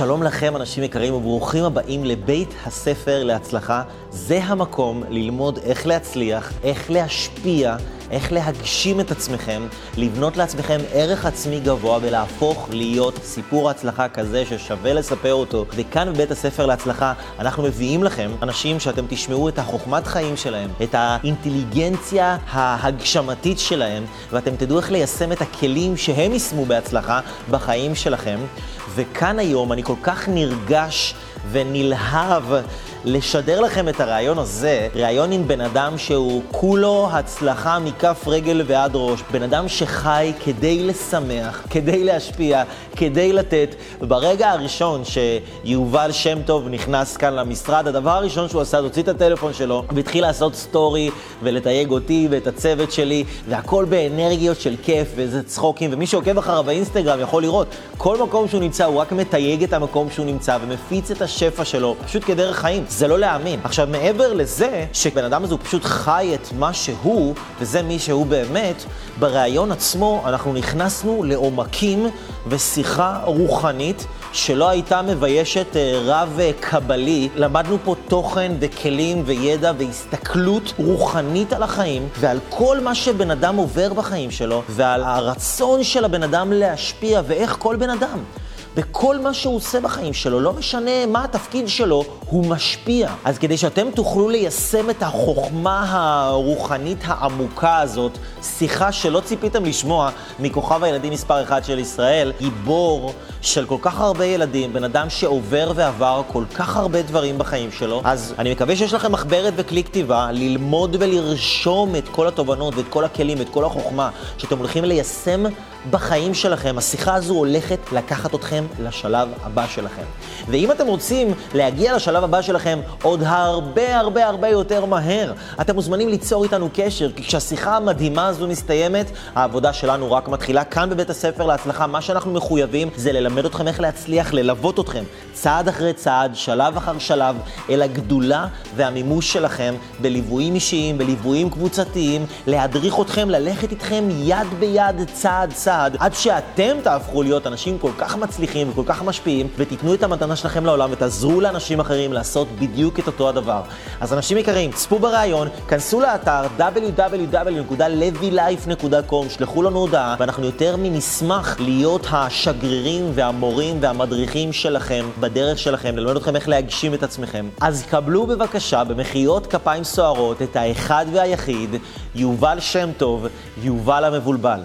שלום לכם, אנשים יקרים, וברוכים הבאים לבית הספר להצלחה. זה המקום ללמוד איך להצליח, איך להשפיע, איך להגשים את עצמכם, לבנות לעצמכם ערך עצמי גבוה ולהפוך להיות סיפור הצלחה כזה ששווה לספר אותו. וכאן בבית הספר להצלחה אנחנו מביאים לכם אנשים שאתם תשמעו את החוכמת חיים שלהם, את האינטליגנציה ההגשמתית שלהם, ואתם תדעו איך ליישם את הכלים שהם יישמו בהצלחה בחיים שלכם. וכאן היום אני כל כך נרגש ונלהב לשדר לכם את הרעיון הזה, רעיון עם בן אדם שהוא כולו הצלחה מכף רגל ועד ראש, בן אדם שחי כדי לשמח, כדי להשפיע, כדי לתת. ברגע הראשון שיובל שם טוב נכנס כאן למשרד, הדבר הראשון שהוא עשה, הוציא את הטלפון שלו והתחיל לעשות סטורי ולתייג אותי ואת הצוות שלי, והכל באנרגיות של כיף ואיזה צחוקים, ומי שעוקב אחריו באינסטגרם יכול לראות, כל מקום שהוא נמצא הוא רק מתייג את המקום שהוא נמצא ומפיץ את השפע שלו, פשוט כדרך חיים. זה לא להאמין. עכשיו, מעבר לזה, שבן אדם הזה הוא פשוט חי את מה שהוא, וזה מי שהוא באמת, בריאיון עצמו אנחנו נכנסנו לעומקים ושיחה רוחנית. שלא הייתה מביישת אה, רב אה, קבלי, למדנו פה תוכן וכלים וידע והסתכלות רוחנית על החיים ועל כל מה שבן אדם עובר בחיים שלו ועל הרצון של הבן אדם להשפיע ואיך כל בן אדם בכל מה שהוא עושה בחיים שלו, לא משנה מה התפקיד שלו, הוא משפיע. אז כדי שאתם תוכלו ליישם את החוכמה הרוחנית העמוקה הזאת, שיחה שלא ציפיתם לשמוע מכוכב הילדים מספר אחד של ישראל, גיבור של כל כך הרבה ילדים, בן אדם שעובר ועבר כל כך הרבה דברים בחיים שלו. אז אני מקווה שיש לכם מחברת וכלי כתיבה, ללמוד ולרשום את כל התובנות ואת כל הכלים, את כל החוכמה שאתם הולכים ליישם בחיים שלכם. השיחה הזו הולכת לקחת אתכם לשלב הבא שלכם. ואם אתם רוצים להגיע לשלב הבא שלכם עוד הרבה הרבה הרבה יותר מהר, אתם מוזמנים ליצור איתנו קשר, כי כשהשיחה המדהימה הזו מסתיימת, העבודה שלנו רק מתחילה. כאן בבית הספר להצלחה, מה שאנחנו מחויבים זה ללמד אתכם איך להצליח, ללוות אתכם צעד אחרי צעד, שלב אחר שלב, אל הגדולה והמימוש שלכם בליוויים אישיים, בליוויים קבוצתיים, להדריך אתכם, ללכת איתכם יד ביד, צעד צעד, עד שאתם תהפכו להיות אנשים כל כך מצליחים וכל כך משפיעים, ותיתנו את המתנה שלכם לעולם ותעזרו לאנשים אחרים לעשות בדיוק את אותו הדבר. אז אנשים יקרים, צפו בריאיון, כנסו לאתר www.levylife.com, שלחו לנו הודעה, ואנחנו יותר מנשמח להיות השגרירים והמורים והמדריכים שלכם בדרך שלכם, ללמד אתכם איך להגשים את עצמכם. אז קבלו בבקשה במחיאות כפיים סוערות את האחד והיחיד, יובל שם טוב, יובל המבולבל.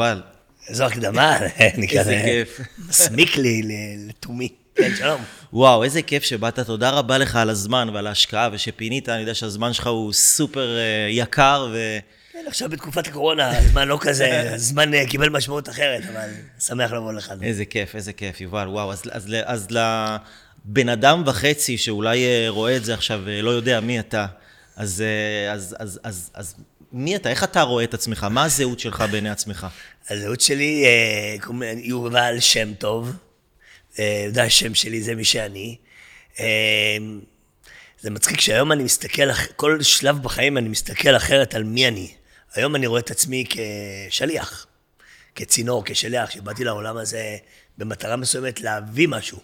יובל. איזו הקדמה, אני כזה... איזה כיף. מסמיק לי לתומי. כן, שלום. וואו, איזה כיף שבאת, תודה רבה לך על הזמן ועל ההשקעה ושפינית, אני יודע שהזמן שלך הוא סופר uh, יקר ו... כן, עכשיו בתקופת הקורונה, הזמן לא כזה, הזמן uh, קיבל משמעות אחרת, אבל שמח לבוא לך. איזה כיף, איזה כיף, יובל, וואו, אז, אז, אז לבן אדם וחצי שאולי uh, רואה את זה עכשיו ולא יודע מי אתה, אז, אז, אז, אז, אז מי אתה? איך אתה רואה את עצמך? מה הזהות שלך בעיני עצמך? הזהות שלי, לי יובל שם טוב. זה השם שלי, זה מי שאני. זה מצחיק שהיום אני מסתכל, כל שלב בחיים אני מסתכל אחרת על מי אני. היום אני רואה את עצמי כשליח, כצינור, כשליח, שבאתי לעולם הזה במטרה מסוימת להביא משהו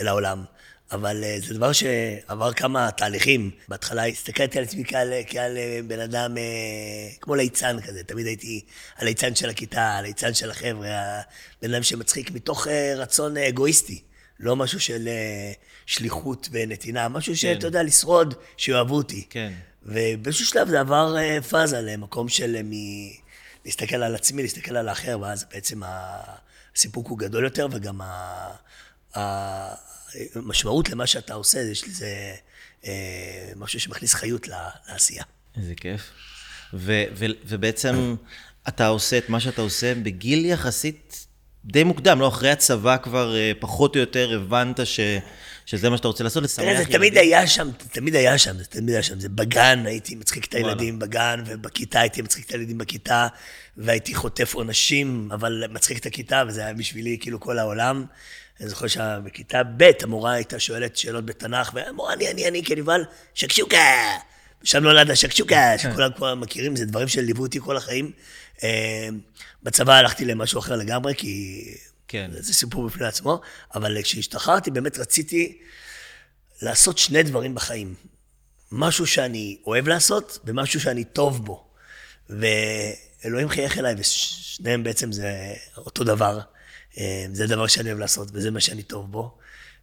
אל העולם. אבל אה, זה דבר שעבר כמה תהליכים. בהתחלה הסתכלתי על עצמי כעל, כעל אה, בן אדם אה, כמו ליצן כזה. תמיד הייתי הליצן של הכיתה, הליצן של החבר'ה, הבן אדם שמצחיק מתוך רצון אגואיסטי. לא משהו של שליחות ונתינה, משהו כן. שאתה יודע, לשרוד, שיאהבו אותי. כן. ובאיזשהו שלב זה עבר פאזה למקום של מ... להסתכל על עצמי, להסתכל על האחר, ואז בעצם הסיפוק הוא גדול יותר, וגם ה... משמעות למה שאתה עושה, יש לזה אה, משהו שמכניס חיות לעשייה. איזה כיף. ו- ו- ובעצם אתה עושה את מה שאתה עושה בגיל יחסית די מוקדם, לא? אחרי הצבא כבר אה, פחות או יותר הבנת ש... שזה מה שאתה רוצה לעשות, לשמח ילדים. זה תמיד היה שם, תמיד היה שם, זה תמיד היה שם. זה בגן, הייתי מצחיק את הילדים בגן, ובכיתה הייתי מצחיק את הילדים בכיתה, והייתי חוטף עונשים, אבל מצחיק את הכיתה, וזה היה בשבילי כאילו כל העולם. אני זוכר שבכיתה ב' המורה הייתה שואלת שאלות בתנ"ך, והמורה, אני, אני, אני, כנבהל, שקשוקה! שם נולד השקשוקה, שכולם כבר מכירים, זה דברים שליוו אותי כל החיים. אה, בצבא הלכתי למשהו אחר לגמרי, כי כן. זה סיפור בפני עצמו, אבל כשהשתחררתי באמת רציתי לעשות שני דברים בחיים. משהו שאני אוהב לעשות, ומשהו שאני טוב בו. ואלוהים חייך אליי, ושניהם בעצם זה אותו דבר. אה, זה דבר שאני אוהב לעשות, וזה מה שאני טוב בו.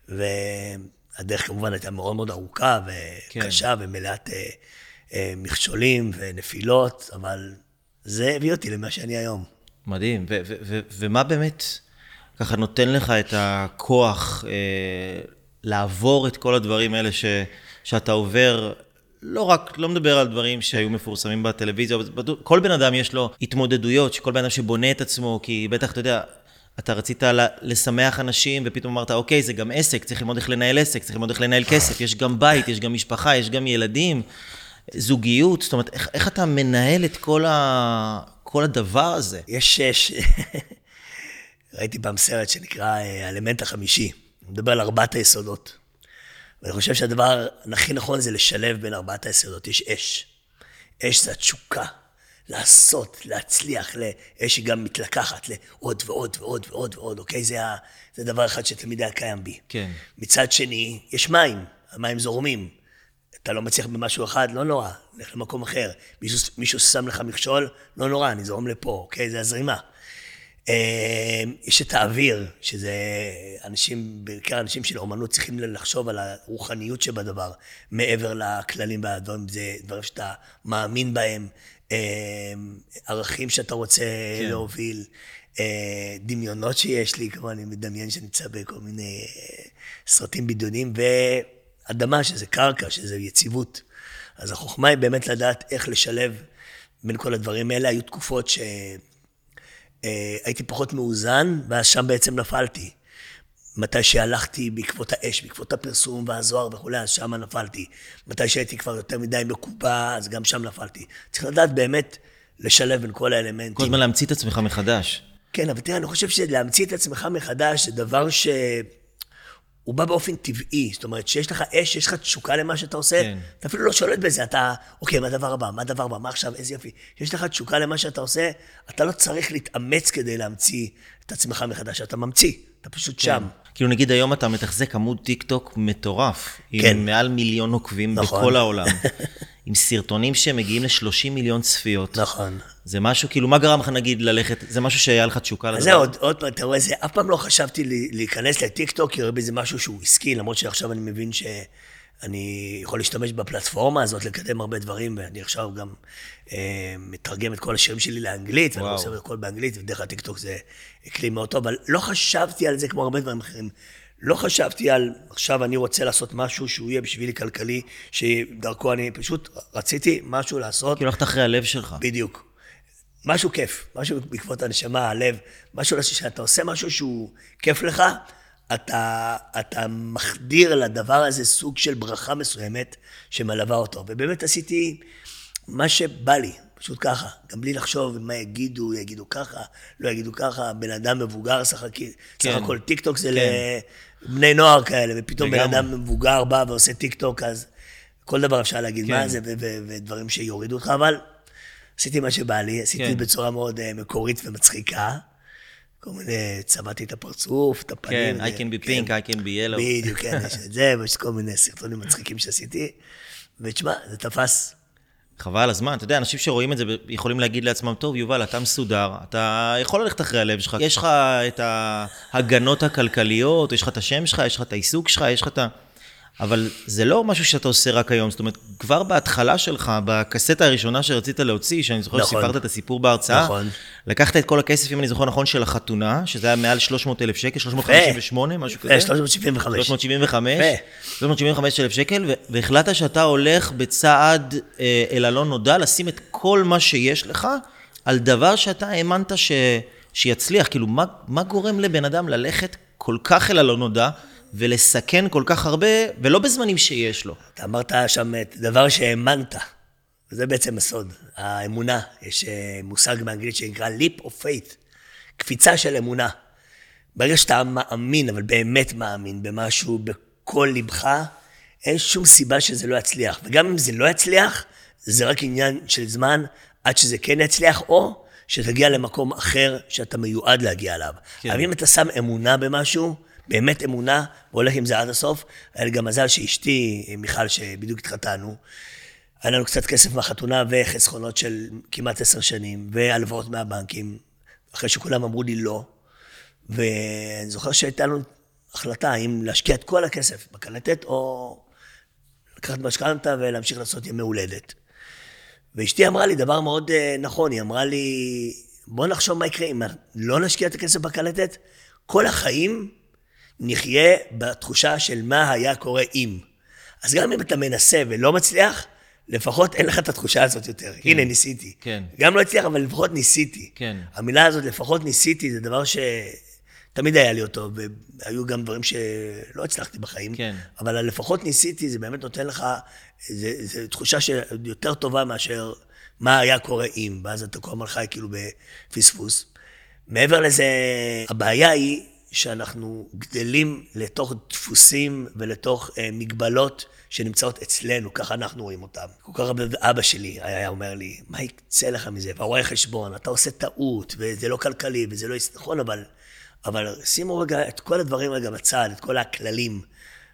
והדרך כמובן הייתה מאוד מאוד ארוכה וקשה כן. ומלאת אה, אה, מכשולים ונפילות, אבל זה הביא אותי למה שאני היום. מדהים. ומה באמת ככה נותן לך את הכוח אה, לעבור את כל הדברים האלה ש, שאתה עובר? לא רק, לא מדבר על דברים שהיו מפורסמים בטלוויזיה, כל בן אדם יש לו התמודדויות, שכל בן אדם שבונה את עצמו, כי בטח, אתה יודע, אתה רצית לשמח אנשים, ופתאום אמרת, אוקיי, זה גם עסק, צריך ללמוד איך לנהל עסק, צריך ללמוד איך לנהל כסף, יש גם בית, יש גם משפחה, יש גם ילדים, זוגיות, זאת אומרת, איך, איך אתה מנהל את כל, ה, כל הדבר הזה? יש, יש, ראיתי פעם סרט שנקרא אה, האלמנט החמישי, הוא מדבר על ארבעת היסודות. ואני חושב שהדבר הכי נכון זה לשלב בין ארבעת היסודות, יש אש. אש זה התשוקה. לעשות, להצליח, לאש היא גם מתלקחת לעוד ועוד ועוד ועוד ועוד, אוקיי? זה, ה, זה דבר אחד שתמיד היה קיים בי. כן. מצד שני, יש מים, המים זורמים. אתה לא מצליח במשהו אחד, לא נורא, לך למקום אחר. מישהו, מישהו שם לך מכשול, לא נורא, אני זורם לפה, אוקיי? זה הזרימה. אה, יש את האוויר, שזה אנשים, בעיקר אנשים של אומנות, צריכים לחשוב על הרוחניות שבדבר, מעבר לכללים והדברים, זה דברים שאתה מאמין בהם, ערכים שאתה רוצה כן. להוביל, אה, דמיונות שיש לי, כמו אני מדמיין שנמצא בכל מיני אה, סרטים בדיונים, ואדמה, שזה קרקע, שזה יציבות. אז החוכמה היא באמת לדעת איך לשלב בין כל הדברים האלה. היו תקופות שהייתי פחות מאוזן, ואז שם בעצם נפלתי. מתי שהלכתי בעקבות האש, בעקבות הפרסום והזוהר וכולי, אז שם נפלתי. מתי שהייתי כבר יותר מדי מקובע, אז גם שם נפלתי. צריך לדעת באמת לשלב בין כל האלמנטים. כל הזמן להמציא את עצמך מחדש. כן, אבל תראה, אני חושב שלהמציא את עצמך מחדש זה דבר ש... הוא בא באופן טבעי, זאת אומרת, שיש לך אש, יש לך תשוקה למה שאתה עושה, כן. אתה אפילו לא שולט בזה, אתה, אוקיי, מה הדבר הבא, מה הדבר הבא, מה עכשיו, איזה יופי. יש לך תשוקה למה שאתה עושה, אתה לא צריך להתאמץ כדי להמציא את עצמך מחדש, אתה ממציא, אתה פשוט כן. שם. כאילו נגיד היום אתה מתחזק עמוד טיק טוק מטורף, כן. עם מעל מיליון עוקבים נכון. בכל העולם, עם סרטונים שמגיעים ל-30 מיליון צפיות. נכון. זה משהו, כאילו, מה גרם לך נגיד ללכת, זה משהו שהיה לך תשוקה לדבר? זה עוד, עוד פעם, אתה רואה, זה, אף פעם לא חשבתי להיכנס לטיק טוק, כי רואה בזה משהו שהוא עסקי, למרות שעכשיו אני מבין שאני יכול להשתמש בפלטפורמה הזאת, לקדם הרבה דברים, ואני עכשיו גם אה, מתרגם את כל השירים שלי לאנגלית, וואו. ואני עושה את הכל באנגלית, ודרך הטיק טוק זה כלי מאוד טוב, אבל לא חשבתי על זה כמו הרבה דברים אחרים. לא חשבתי על, עכשיו אני רוצה לעשות משהו שהוא יהיה בשבילי כלכלי, שדרכו אני פשוט רציתי משהו לעשות. כאילו הלכת אחרי הלב שלך. בדיוק. משהו כיף, משהו בעקבות הנשמה, הלב, משהו שאתה עושה משהו שהוא כיף לך, אתה, אתה מחדיר לדבר הזה סוג של ברכה מסוימת שמלווה אותו. ובאמת עשיתי מה שבא לי, פשוט ככה, גם בלי לחשוב מה יגידו, יגידו ככה, לא יגידו ככה, בן אדם מבוגר, סך, כן. הכל טיק טוק זה כן. לבני נוער כאלה, ופתאום בן אדם מבוגר בא ועושה טיק טוק, אז כל דבר אפשר להגיד כן. מה זה, ודברים שיורידו אותך, אבל עשיתי מה שבא לי, עשיתי כן. בצורה מאוד uh, מקורית ומצחיקה. כל מיני, צבעתי את הפרצוף, את הפנים. כן, I can be כן. pink, I can be yellow. בדיוק, כן, יש את זה, ויש כל מיני סרטונים מצחיקים שעשיתי. ותשמע, זה תפס. חבל הזמן, אתה יודע, אנשים שרואים את זה יכולים להגיד לעצמם, טוב, יובל, אתה מסודר, אתה יכול ללכת אחרי הלב שלך, יש לך את ההגנות הכלכליות, יש לך את השם שלך, יש לך את העיסוק שלך, יש לך את ה... אבל זה לא משהו שאתה עושה רק היום, זאת אומרת, כבר בהתחלה שלך, בקסטה הראשונה שרצית להוציא, שאני זוכר נכון. שסיפרת את הסיפור בהרצאה, נכון. לקחת את כל הכסף, אם אני זוכר נכון, של החתונה, שזה היה מעל 300 אלף שקל, 358, משהו כזה. 375. 375. 375 אלף שקל, והחלטת שאתה הולך בצעד אה, אל הלא נודע, לשים את כל מה שיש לך על דבר שאתה האמנת ש... שיצליח. כאילו, מה, מה גורם לבן אדם ללכת כל כך אל הלא נודע? ולסכן כל כך הרבה, ולא בזמנים שיש לו. אתה אמרת שם דבר שהאמנת, וזה בעצם הסוד, האמונה. יש אה, מושג באנגלית שנקרא leap of faith, קפיצה של אמונה. ברגע שאתה מאמין, אבל באמת מאמין במשהו בכל ליבך, אין שום סיבה שזה לא יצליח. וגם אם זה לא יצליח, זה רק עניין של זמן עד שזה כן יצליח, או שתגיע למקום אחר שאתה מיועד להגיע אליו. כן. אבל אם אתה שם אמונה במשהו, באמת אמונה, והולך עם זה עד הסוף, היה לי גם מזל שאשתי, מיכל, שבדיוק התחתנו, היה לנו קצת כסף מהחתונה וחסכונות של כמעט עשר שנים, והלוואות מהבנקים, אחרי שכולם אמרו לי לא. ואני זוכר שהייתה לנו החלטה האם להשקיע את כל הכסף בקלטת, או לקחת משכנתה ולהמשיך לעשות ימי הולדת. ואשתי אמרה לי דבר מאוד אה, נכון, היא אמרה לי, בוא נחשוב מה יקרה אם לא נשקיע את הכסף בקלטת, כל החיים נחיה בתחושה של מה היה קורה אם. אז גם אם אתה מנסה ולא מצליח, לפחות אין לך את התחושה הזאת יותר. כן, הנה, ניסיתי. כן. גם לא הצליח, אבל לפחות ניסיתי. כן. המילה הזאת, לפחות ניסיתי, זה דבר שתמיד היה לי אותו, והיו גם דברים שלא הצלחתי בחיים. כן. אבל לפחות ניסיתי, זה באמת נותן לך, זו תחושה יותר טובה מאשר מה היה קורה אם, ואז אתה כל הזמן חי כאילו בפספוס. מעבר לזה, הבעיה היא שאנחנו גדלים לתוך דפוסים ולתוך אה, מגבלות שנמצאות אצלנו, ככה אנחנו רואים אותם. כל כך הרבה, אבא שלי היה אומר לי, מה יקצה לך מזה? והרואה חשבון, אתה עושה טעות, וזה לא כלכלי, וזה לא... נכון, אבל, אבל שימו רגע את כל הדברים רגע בצד, את כל הכללים,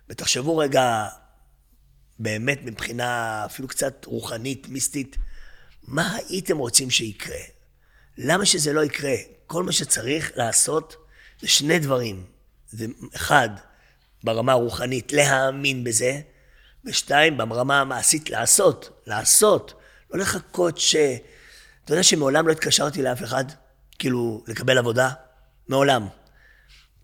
ותחשבו רגע, באמת מבחינה אפילו קצת רוחנית, מיסטית, מה הייתם רוצים שיקרה? למה שזה לא יקרה? כל מה שצריך לעשות זה שני דברים. זה אחד, ברמה הרוחנית, להאמין בזה, ושתיים, ברמה המעשית, לעשות. לעשות. לא לחכות ש... אתה יודע שמעולם לא התקשרתי לאף אחד, כאילו, לקבל עבודה? מעולם.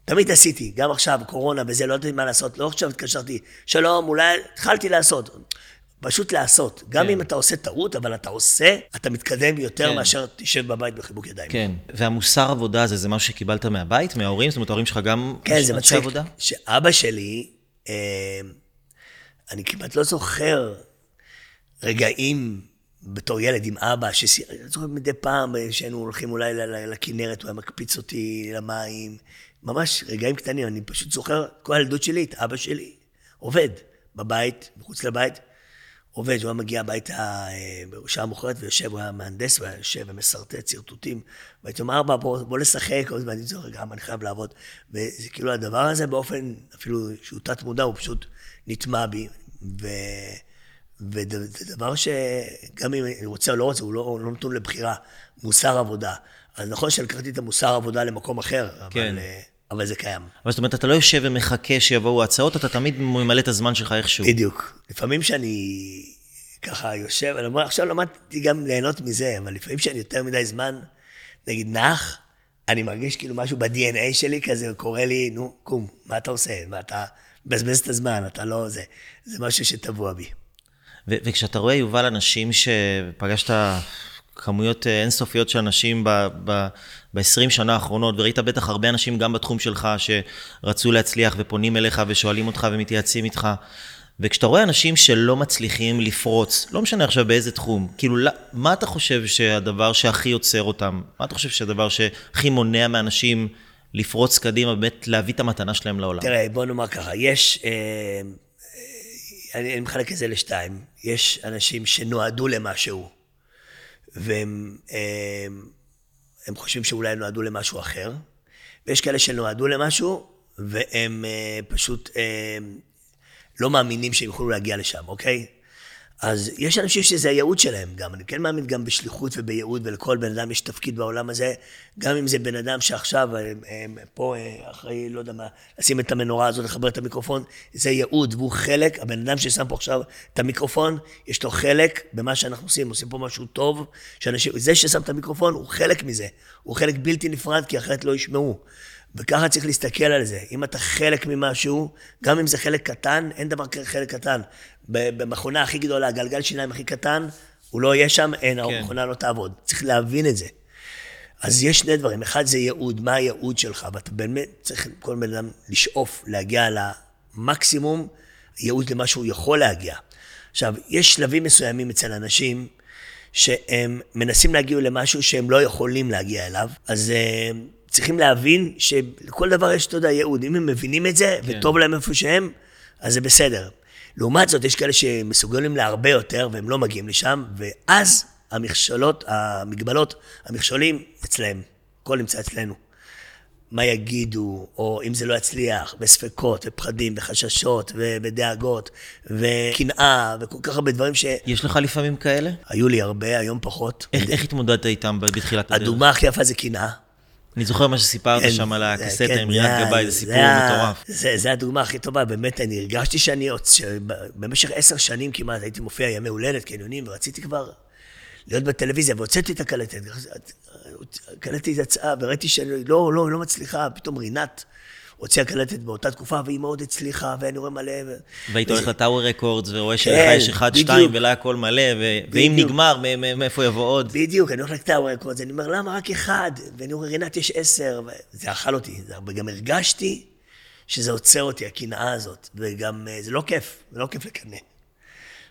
תמיד עשיתי, גם עכשיו, קורונה וזה, לא יודעת מה לעשות, לא עכשיו התקשרתי, שלום, אולי התחלתי לעשות. פשוט לעשות. גם כן. אם אתה עושה טעות, אבל אתה עושה, אתה מתקדם יותר כן. מאשר תשב בבית בחיבוק ידיים. כן, והמוסר עבודה הזה, זה משהו שקיבלת מהבית, מההורים? זאת אומרת, ההורים שלך גם... כן, זה מצחיק. עבודה? שאבא שלי, אה, אני כמעט לא זוכר רגעים בתור ילד עם אבא, שאני זוכר מדי פעם שהיינו הולכים אולי לכנרת, הוא היה מקפיץ אותי למים, ממש רגעים קטנים, אני פשוט זוכר כל הילדות שלי, את אבא שלי, עובד בבית, מחוץ לבית, עובד, הוא היה מגיע הביתה אה, בשעה מאוחרת ויושב, הוא היה מהנדס, הוא היה יושב ומסרטט שרטוטים. והייתי אומר, אבא, בוא, בוא לשחק, ואני זוכר, גם אני חייב לעבוד. וזה כאילו הדבר הזה באופן, אפילו שהוא תת מודע, הוא פשוט נטמע בי. ו... וזה דבר שגם אם אני רוצה או לא רוצה, הוא לא, לא נתון לבחירה, מוסר עבודה. אז נכון שלקחתי את המוסר עבודה למקום אחר, כן. אבל... אבל זה קיים. אבל זאת אומרת, אתה לא יושב ומחכה שיבואו הצעות, אתה תמיד ממלא את הזמן שלך איכשהו. בדיוק. לפעמים שאני ככה יושב, אני אומר, עכשיו למדתי גם ליהנות מזה, אבל לפעמים שאני יותר מדי זמן, נגיד, נח, אני מרגיש כאילו משהו ב-DNA שלי כזה, קורא לי, נו, קום, מה אתה עושה? מה אתה מבזבז את הזמן, אתה לא זה. זה משהו שטבוע בי. וכשאתה רואה, יובל, אנשים שפגשת כמויות אה, אינסופיות של אנשים ב-20 שנה האחרונות, וראית בטח הרבה אנשים גם בתחום שלך שרצו להצליח ופונים אליך ושואלים אותך ומתייעצים איתך. וכשאתה רואה אנשים שלא מצליחים לפרוץ, לא משנה עכשיו באיזה תחום, כאילו, מה אתה חושב שהדבר שהכי יוצר אותם? מה אתה חושב שהדבר שהכי מונע מאנשים לפרוץ קדימה, באמת להביא את המתנה שלהם לעולם? תראה, בוא נאמר ככה, יש... אה, אה אני, אני מחלק את זה לשתיים. יש אנשים שנועדו למשהו. והם הם, הם חושבים שאולי נועדו למשהו אחר, ויש כאלה שנועדו למשהו, והם אה, פשוט הם, לא מאמינים שהם יוכלו להגיע לשם, אוקיי? אז יש אנשים שזה הייעוד שלהם גם, אני כן מאמין גם בשליחות ובייעוד, ולכל בן אדם יש תפקיד בעולם הזה, גם אם זה בן אדם שעכשיו הם, הם, פה אה, אחרי, לא יודע מה, לשים את המנורה הזאת, לחבר את המיקרופון, זה ייעוד, והוא חלק, הבן אדם ששם פה עכשיו את המיקרופון, יש לו חלק במה שאנחנו עושים, עושים פה משהו טוב, שאנשים, זה ששם את המיקרופון הוא חלק מזה, הוא חלק בלתי נפרד, כי אחרת לא ישמעו. וככה צריך להסתכל על זה. אם אתה חלק ממשהו, גם אם זה חלק קטן, אין דבר כזה חלק קטן. במכונה הכי גדולה, הגלגל שיניים הכי קטן, הוא לא יהיה שם, אין, כן. המכונה לא תעבוד. צריך להבין את זה. אז יש שני דברים, אחד זה ייעוד, מה הייעוד שלך, ואתה באמת צריך כל בן אדם לשאוף, להגיע למקסימום ייעוד למה שהוא יכול להגיע. עכשיו, יש שלבים מסוימים אצל אנשים שהם מנסים להגיע למשהו שהם לא יכולים להגיע אליו, אז uh, צריכים להבין שלכל דבר יש, אתה יודע, ייעוד. אם הם מבינים את זה, כן. וטוב להם איפה שהם, אז זה בסדר. לעומת זאת, יש כאלה שמסוגלים להרבה יותר, והם לא מגיעים לשם, ואז המכשלות, המגבלות, המכשולים אצלהם. הכל נמצא אצלנו. מה יגידו, או אם זה לא יצליח, וספקות, ופחדים, וחששות, ו- ודאגות, וקנאה, וכל כך הרבה דברים שהיו יש לך לפעמים כאלה? לי הרבה, היום פחות. איך, איך התמודדת איתם בתחילת הדרך? הדוגמה הכי יפה זה קנאה. אני זוכר מה שסיפרת שם על הקסטה כן, עם רינת זה- גבאי, זה סיפור מטורף. זה, הדוגמה הכי טובה, באמת, אני הרגשתי שאני עוד, שבמשך עשר שנים כמעט הייתי מופיע ימי הולדת, קניונים, ורציתי כבר להיות בטלוויזיה, והוצאתי את הקלטת. הקלטת יצאה, וראיתי שאני לא, לא, לא מצליחה, פתאום רינת הוציאה קלטת באותה תקופה, והיא מאוד הצליחה, ואני רואה מלא... ו- והיית וזה- הולך לטאוור רקורדס ורואה שלך כן, יש אחד, בדיוק. שתיים, ולה הכל מלא, ו- ואם. נגמר, מאיפה יבוא עוד? בדיוק, אני הולך לטאוור רקורדס, אני אומר, למה רק אחד? ואני אומר, רינת, יש עשר. זה אכל אותי, וגם הרגשתי שזה עוצר אותי, הקנאה הזאת. וגם, אה, זה לא כיף, זה לא כיף לקנא.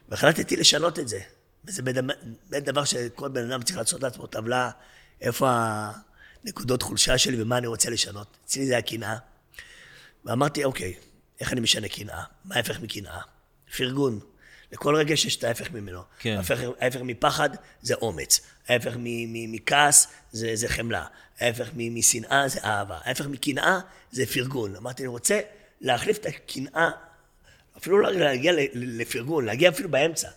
והחלטתי לשנות את זה. וזה באמת דבר שכל בן אדם צריך לעשות לעצמו טבלה, איפה הנקודות חולשה שלי ומה אני רוצה לשנות. אצלי זה הקנאה. ואמרתי, אוקיי, איך אני משנה קנאה? מה ההפך מקנאה? פרגון. לכל רגש יש את ההפך ממנו. כן. ההפך, ההפך מפחד זה אומץ. ההפך מ- מ- מכעס זה, זה חמלה. ההפך מ- משנאה זה אהבה. ההפך מקנאה זה פרגון. אמרתי, אני רוצה להחליף את הקנאה, אפילו לא להגיע לפרגון, להגיע אפילו באמצע.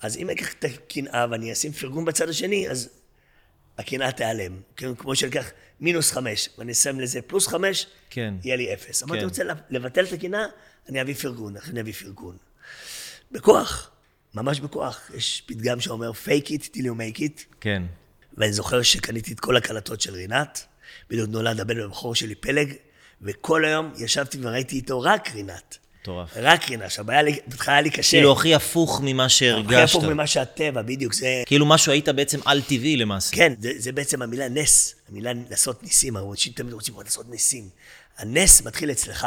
אז אם אני אקח את הקנאה ואני אשים פרגון בצד השני, אז הקנאה תיעלם. כמו שלקח מינוס חמש, ואני אשים לזה פלוס חמש, כן. יהיה לי אפס. אמרתי, כן. רוצה לבטל את הקנאה, אני אביא פרגון. איך אני אביא פרגון? בכוח, ממש בכוח. יש פתגם שאומר, fake it till you make it, כן. ואני זוכר שקניתי את כל הקלטות של רינת, בדיוק נולד הבן הבכור שלי פלג, וכל היום ישבתי וראיתי איתו רק רינת. מטורף. רק רינת. עכשיו, היה לי, בהתחלה היה לי קשה. כאילו הכי הפוך ממה הכי שהרגשת. הפוך ממה שהטבע, בדיוק, זה... כאילו משהו היית בעצם על-טבעי למעשה. כן, זה, זה בעצם המילה נס, המילה לעשות ניסים, אנשים תמיד רוצים לעשות ניסים. הנס מתחיל אצלך.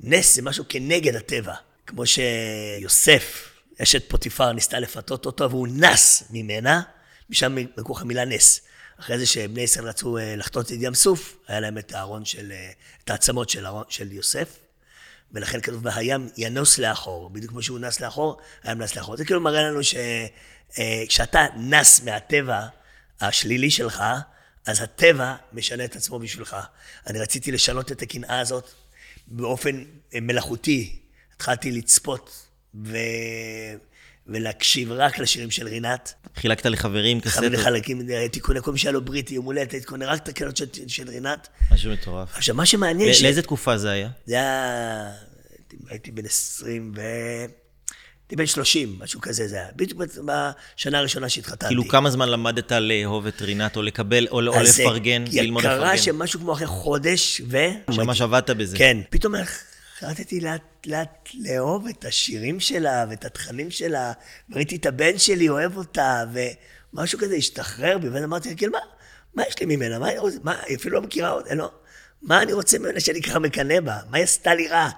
נס זה משהו כנגד הטבע. כמו שיוסף, אשת פוטיפר, ניסתה לפתות אותו, והוא נס ממנה, משם לקוח המילה נס. אחרי זה שבני ישראל רצו אה, לחטות את ים סוף, היה להם את הארון של, אה, את העצמות של, של יוסף, ולכן כתוב, והים ינוס לאחור, בדיוק כמו שהוא נס לאחור, הים נס לאחור. זה כאילו מראה לנו שכשאתה נס מהטבע השלילי שלך, אז הטבע משנה את עצמו בשבילך. אני רציתי לשנות את הקנאה הזאת באופן אה, מלאכותי. התחלתי לצפות ו... ולהקשיב רק לשירים של רינת. חילקת לחברים חייב קסטות. לחלקים, הייתי קונה כל מי שהיה לו בריטי, יום הולדת, הייתי קונה רק את הקנות של, של רינת. משהו מטורף. עכשיו, מה שמעניין, ל- ש- לאיזה תקופה זה היה? זה היה... הייתי- בן 20 ו... הייתי בן 30, משהו כזה זה היה. בדיוק בשנה הראשונה שהתחתנתי. כאילו כמה זמן למדת לאהוב את רינת, או לקבל, או או אז זה- לפרגן, ללמוד קרה לפרגן? שמשהו כמו אחרי חודש, ו... ממש עבדת בזה. כן. פתאום החלטתי לאט לאט לאהוב את השירים שלה ואת התכנים שלה, וראיתי את הבן שלי אוהב אותה, ומשהו כזה השתחרר בי, ואז אמרתי, כאילו, מה, מה יש לי ממנה? מה, היא אפילו לא מכירה אותה, לא. מה אני רוצה ממנה שאני ככה מקנא בה? מה היא עשתה לי רע?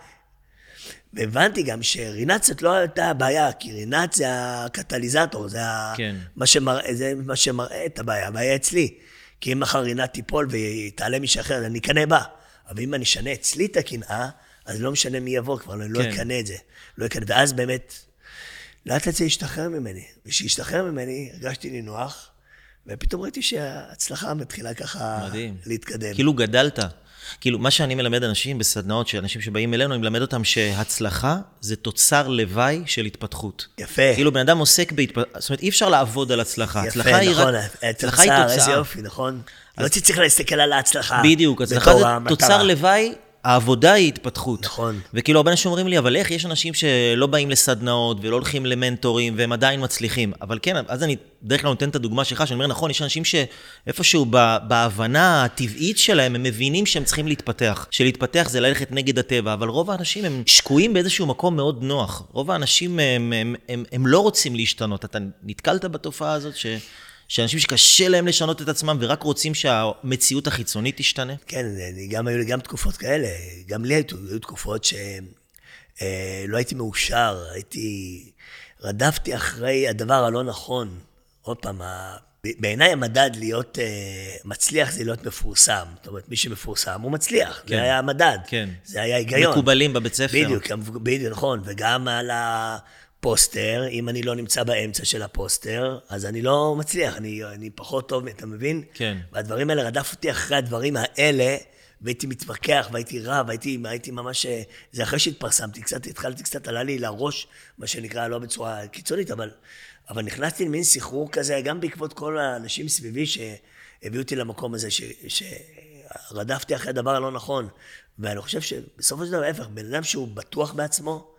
והבנתי גם שרינת זאת לא הייתה הבעיה, כי רינת זה הקטליזטור, זה. כן. מה, שמראה, זה מה שמראה את הבעיה, הבעיה אצלי. כי אם מחר רינת תיפול ותעלה מישהו אחר, אני אקנא בה. אבל אם אני אשנה אצלי את הקנאה, אז לא משנה מי יבוא כבר, אני לא כן. אקנא את זה. לא אקנא, ואז באמת, לאט לאט זה השתחרר ממני. וכשהשתחרר ממני, הרגשתי נינוח, ופתאום ראיתי שההצלחה מתחילה ככה מדהים. להתקדם. כאילו גדלת. כאילו, מה שאני מלמד אנשים בסדנאות, שאנשים שבאים אלינו, אני מלמד אותם שהצלחה זה תוצר לוואי של התפתחות. יפה. כאילו, בן אדם עוסק בהתפתחות, זאת אומרת, אי אפשר לעבוד על הצלחה. הצלחה יפה, היא נכון, רק... הצלחה היא התוצר, איזה. יופי, נכון? לא הייתי צריך להסתכל על ההצלחה. בדיוק, הצלחה זה. תוצר לוואי, העבודה היא התפתחות. נכון. וכאילו, הרבה אנשים אומרים לי, אבל איך, יש אנשים שלא באים לסדנאות ולא הולכים למנטורים והם עדיין מצליחים. אבל כן, אז אני בדרך כלל נותן את הדוגמה שלך, שאני אומר, נכון, יש אנשים שאיפשהו ב- בהבנה הטבעית שלהם, הם מבינים שהם צריכים להתפתח. שלהתפתח זה ללכת נגד הטבע, אבל רוב האנשים הם שקועים באיזשהו מקום מאוד נוח. רוב האנשים הם, הם, הם, הם לא רוצים להשתנות. אתה נתקלת בתופעה הזאת ש... שאנשים שקשה להם לשנות את עצמם ורק רוצים שהמציאות החיצונית תשתנה? כן, גם היו לי גם תקופות כאלה. גם לי היו, היו תקופות שלא הייתי מאושר, הייתי... רדפתי אחרי הדבר הלא נכון. עוד פעם, ה- בעיניי המדד להיות uh, מצליח זה להיות מפורסם. זאת אומרת, מי שמפורסם הוא מצליח. כן. זה היה המדד. כן. זה היה היגיון. מקובלים בבית ספר. בדיוק, בדיוק, נכון. וגם על הפוסטר, אם אני לא נמצא באמצע של הפוסטר, אז אני לא מצליח, אני, אני פחות טוב, אתה מבין? כן. והדברים האלה, רדף אותי אחרי הדברים האלה, והייתי מתווכח, והייתי רב, והייתי, הייתי ממש... זה אחרי שהתפרסמתי, קצת התחלתי קצת, עלה לי לראש, מה שנקרא, לא בצורה קיצונית, אבל, אבל נכנסתי למין סחרור כזה, גם בעקבות כל האנשים סביבי שהביאו אותי למקום הזה, ש, שרדפתי אחרי הדבר הלא נכון. ואני חושב שבסופו של דבר, ההפך, בן אדם שהוא בטוח בעצמו,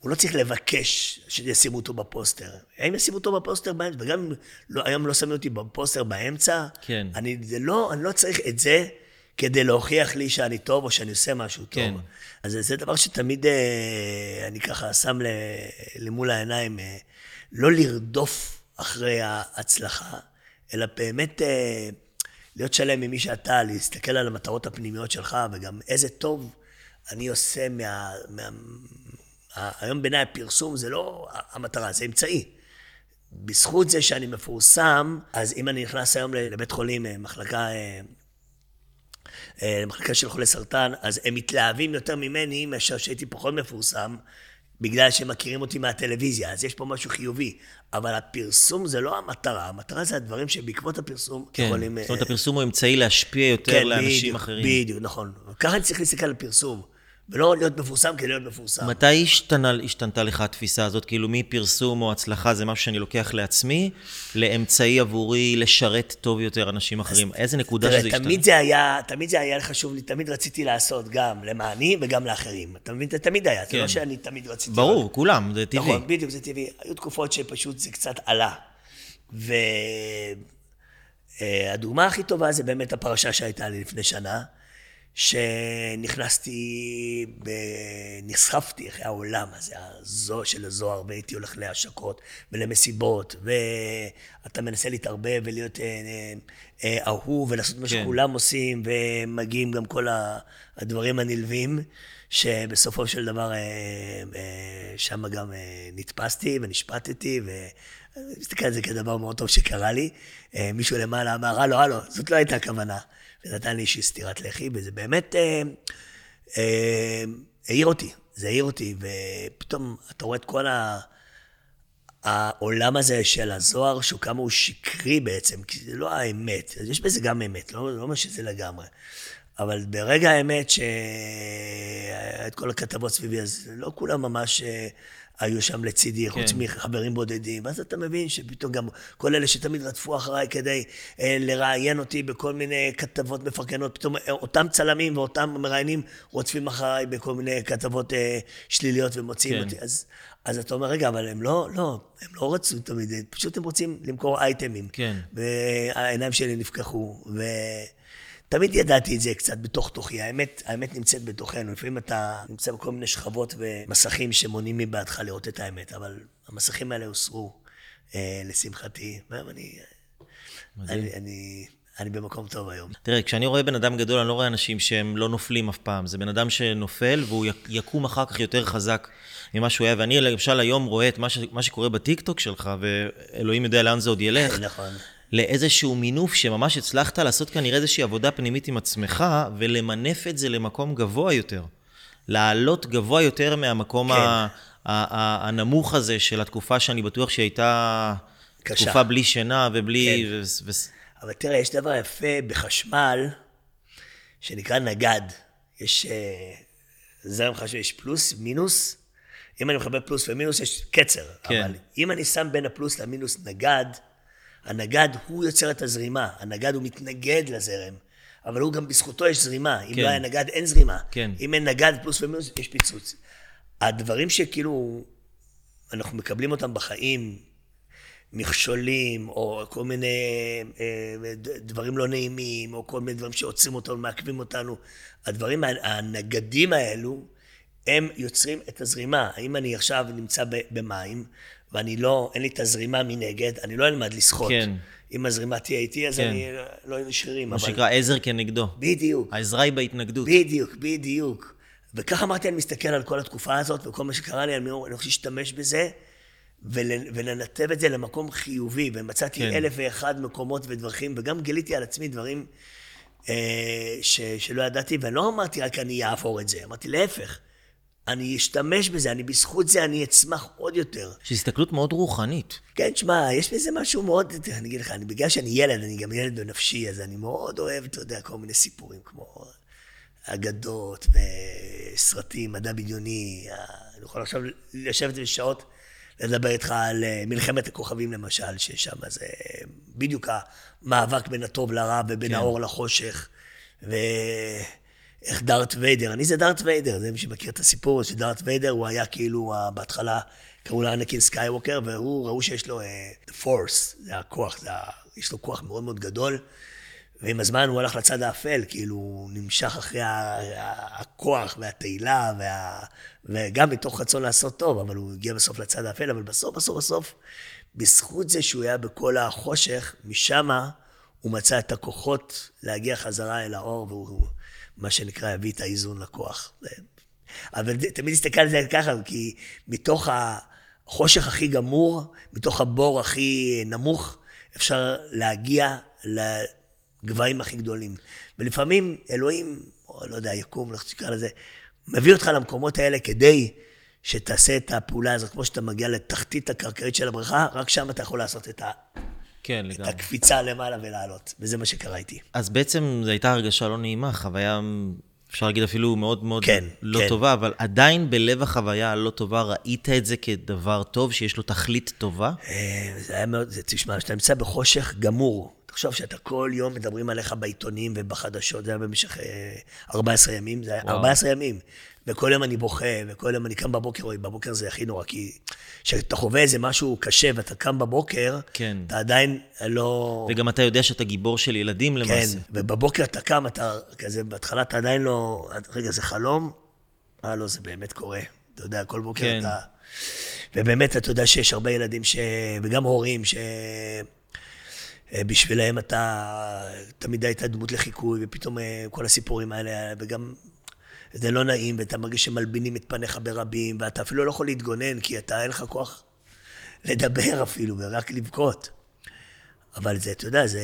הוא לא צריך לבקש שישימו אותו בפוסטר. האם ישימו אותו בפוסטר באמצע, וגם אם לא, היום לא שמים אותי בפוסטר באמצע, כן. אני, לא, אני לא צריך את זה כדי להוכיח לי שאני טוב או שאני עושה משהו כן. טוב. אז זה דבר שתמיד אה, אני ככה שם למול העיניים, אה, לא לרדוף אחרי ההצלחה, אלא באמת אה, להיות שלם ממי שאתה, להסתכל על המטרות הפנימיות שלך, וגם איזה טוב אני עושה מה... מה היום בעיניי הפרסום זה לא המטרה, זה אמצעי. בזכות זה שאני מפורסם, אז אם אני נכנס היום לבית חולים, מחלקה אה, למחלקה של חולי סרטן, אז הם מתלהבים יותר ממני מאשר שהייתי פחות מפורסם, בגלל שהם מכירים אותי מהטלוויזיה, אז יש פה משהו חיובי. אבל הפרסום זה לא המטרה, המטרה זה הדברים שבעקבות הפרסום כן, יכולים... כן, זאת אומרת, הפרסום הוא אמצעי להשפיע יותר כן, לאנשים בדיוק, אחרים. בדיוק, נכון. ככה אני צריך להסתכל על פרסום. ולא להיות מפורסם כדי להיות מפורסם. מתי השתנה, השתנתה לך התפיסה הזאת? כאילו מפרסום או הצלחה זה משהו שאני לוקח לעצמי, לאמצעי עבורי לשרת טוב יותר אנשים אחרים. איזה נקודה תראה, שזה השתנה? תמיד זה היה, תמיד זה היה חשוב לי, תמיד רציתי לעשות גם למעני וגם לאחרים. אתה מבין? זה תמיד היה, זה כן. לא שאני תמיד רציתי... ברור, רק- כולם, זה טבעי. נכון, בדיוק, זה טבעי. היו תקופות שפשוט זה קצת עלה. והדוגמה הכי טובה זה באמת הפרשה שהייתה לי לפני שנה, שנכנסתי. נסחפתי אחרי העולם הזה, הזו של הזוהר, והייתי הולך להשקות ולמסיבות, ואתה מנסה להתערבב ולהיות אה, אה, אה, אהוב ולעשות מה כן. שכולם עושים, ומגיעים גם כל הדברים הנלווים, שבסופו של דבר אה, אה, שם גם אה, נתפסתי ונשפטתי, ואני מסתכל על זה כדבר מאוד טוב שקרה לי. מישהו למעלה אמר, הלו, הלו, זאת לא הייתה הכוונה. ונתן לי איזושהי סטירת לחי, וזה באמת העיר אותי, זה העיר אותי, ופתאום אתה רואה את כל ה... העולם הזה של הזוהר, שהוא כמה הוא שקרי בעצם, כי זה לא האמת, יש בזה גם אמת, לא, לא אומר שזה לגמרי. אבל ברגע האמת שהיה את כל הכתבות סביבי, אז לא כולם ממש אה, היו שם לצידי, חוץ כן. מחברים בודדים. אז אתה מבין שפתאום גם כל אלה שתמיד רדפו אחריי כדי אה, לראיין אותי בכל מיני כתבות מפרגנות, פתאום אה, אותם צלמים ואותם מראיינים רודפים אחריי בכל מיני כתבות שליליות ומוציאים כן. אותי. אז, אז אתה אומר, רגע, אבל הם לא, לא, הם לא רצו תמיד, פשוט הם רוצים למכור אייטמים. כן. והעיניים שלי נפקחו, ותמיד ידעתי את זה קצת בתוך תוכי. האמת, האמת נמצאת בתוכנו. לפעמים אתה נמצא בכל מיני שכבות ומסכים שמונעים מבעדך לראות את האמת, אבל המסכים האלה הוסרו, אה, לשמחתי. והיום אני. אני, אני, אני במקום טוב היום. תראה, כשאני רואה בן אדם גדול, אני לא רואה אנשים שהם לא נופלים אף פעם. זה בן אדם שנופל והוא יקום אחר כך יותר חזק ממה שהוא היה. ואני למשל היום רואה את מה, ש... מה שקורה בטיקטוק שלך, ואלוהים יודע לאן זה עוד ילך. נכון. לאיזשהו מינוף שממש הצלחת לעשות כנראה איזושהי עבודה פנימית עם עצמך, ולמנף את זה למקום גבוה יותר. לעלות גבוה יותר מהמקום כן. ה- ה- הנמוך הזה של התקופה שאני בטוח שהייתה קשה. תקופה בלי שינה ובלי... כן. ו- ו- אבל תראה, יש דבר יפה בחשמל, שנקרא נגד. יש אה, זרם חשמל, יש פלוס, מינוס. אם אני מחבר פלוס ומינוס, יש קצר. כן. אבל אם אני שם בין הפלוס למינוס נגד, הנגד הוא יוצר את הזרימה. הנגד הוא מתנגד לזרם. אבל הוא גם בזכותו יש זרימה. אם כן. לא היה נגד, אין זרימה. כן. אם אין נגד פלוס ומינוס, יש פיצוץ. הדברים שכאילו אנחנו מקבלים אותם בחיים, מכשולים, או כל מיני אה, דברים לא נעימים, או כל מיני דברים שעוצרים אותנו, מעכבים אותנו. הדברים הנגדים האלו, הם יוצרים את הזרימה. האם אני עכשיו נמצא במים, ואני לא, אין לי את הזרימה מנגד, אני לא אלמד לשחות. כן. אם הזרימה תהיה איתי, אז כן. אני לא אהיה שרירים. מה אבל- שנקרא עזר כנגדו. בדיוק. העזרה היא בהתנגדות. בדיוק, בדיוק. וככה אמרתי, אני מסתכל על כל התקופה הזאת וכל מה שקרה לי, אני הולך להשתמש בזה ול- ולנתב את זה למקום חיובי, ומצאתי כן. אלף ואחד מקומות ודרכים, וגם גיליתי על עצמי דברים אה, ש, שלא ידעתי, ולא אמרתי רק אני אעבור את זה, אמרתי להפך, אני אשתמש בזה, אני בזכות זה אני אצמח עוד יותר. יש הסתכלות מאוד רוחנית. כן, תשמע, יש בזה משהו מאוד, אני אגיד לך, אני, בגלל שאני ילד, אני גם ילד בנפשי, אז אני מאוד אוהב, אתה יודע, כל מיני סיפורים כמו אגדות וסרטים, מדע בדיוני. אני יכול עכשיו לשבת בשעות לדבר איתך על אה, מלחמת הכוכבים למשל, ששם זה בדיוק המאבק בין הטוב לרע ובין כן. האור לחושך. ואיך דארט ויידר, אני זה דארט ויידר, זה מי שמכיר את הסיפור, שדארט ויידר הוא היה כאילו, ה- בהתחלה קראו לו אנקין סקייווקר, והוא, ראו שיש לו אה, the force, זה הכוח, זה. יש לו כוח מאוד מאוד גדול, ועם הזמן הוא הלך לצד האפל, כאילו הוא נמשך אחרי הכוח והתהילה, וה... וגם מתוך רצון לעשות טוב, אבל הוא הגיע בסוף לצד האפל, אבל בסוף, בסוף, בסוף, בזכות זה שהוא היה בכל החושך, משמה הוא מצא את הכוחות להגיע חזרה אל האור, והוא, מה שנקרא, הביא את האיזון לכוח. אבל תמיד תסתכל על זה ככה, כי מתוך החושך הכי גמור, מתוך הבור הכי נמוך, אפשר להגיע לגבהים הכי גדולים. ולפעמים אלוהים, או לא יודע, יקום, איך תקרא לזה, מביא אותך למקומות האלה כדי שתעשה את הפעולה הזאת, כמו שאתה מגיע לתחתית הקרקעית של הבריכה, רק שם אתה יכול לעשות את, ה, כן, את לגמרי. הקפיצה למעלה ולעלות. וזה מה שקרה איתי. אז בעצם זו הייתה הרגשה לא נעימה, חוויה, אפשר להגיד אפילו מאוד מאוד כן, לא כן. טובה, אבל עדיין בלב החוויה הלא טובה ראית את זה כדבר טוב, שיש לו תכלית טובה? אה, זה היה מאוד, זה, תשמע, כשאתה נמצא בחושך גמור, תחשוב שאתה כל יום מדברים עליך בעיתונים ובחדשות, זה היה במשך אה, 14 ימים, זה היה וואו. 14 ימים. וכל יום אני בוכה, וכל יום אני קם בבוקר, אוי, בבוקר זה הכי נורא, כי כשאתה חווה איזה משהו קשה ואתה קם בבוקר, כן. אתה עדיין לא... וגם אתה יודע שאתה גיבור של ילדים כן, למעשה. ובבוקר אתה קם, אתה כזה, בהתחלה אתה עדיין לא... רגע, זה חלום? אה, לא, זה באמת קורה. אתה יודע, כל בוקר כן. אתה... ובאמת, אתה יודע שיש הרבה ילדים ש... וגם הורים ש... אה, בשבילם אתה תמיד היית דמות לחיקוי, ופתאום אה, כל הסיפורים האלה, וגם זה לא נעים, ואתה מרגיש שמלבינים את פניך ברבים, ואתה אפילו לא יכול להתגונן, כי אתה, אין לך כוח לדבר אפילו, ורק לבכות. אבל זה, אתה יודע, זה...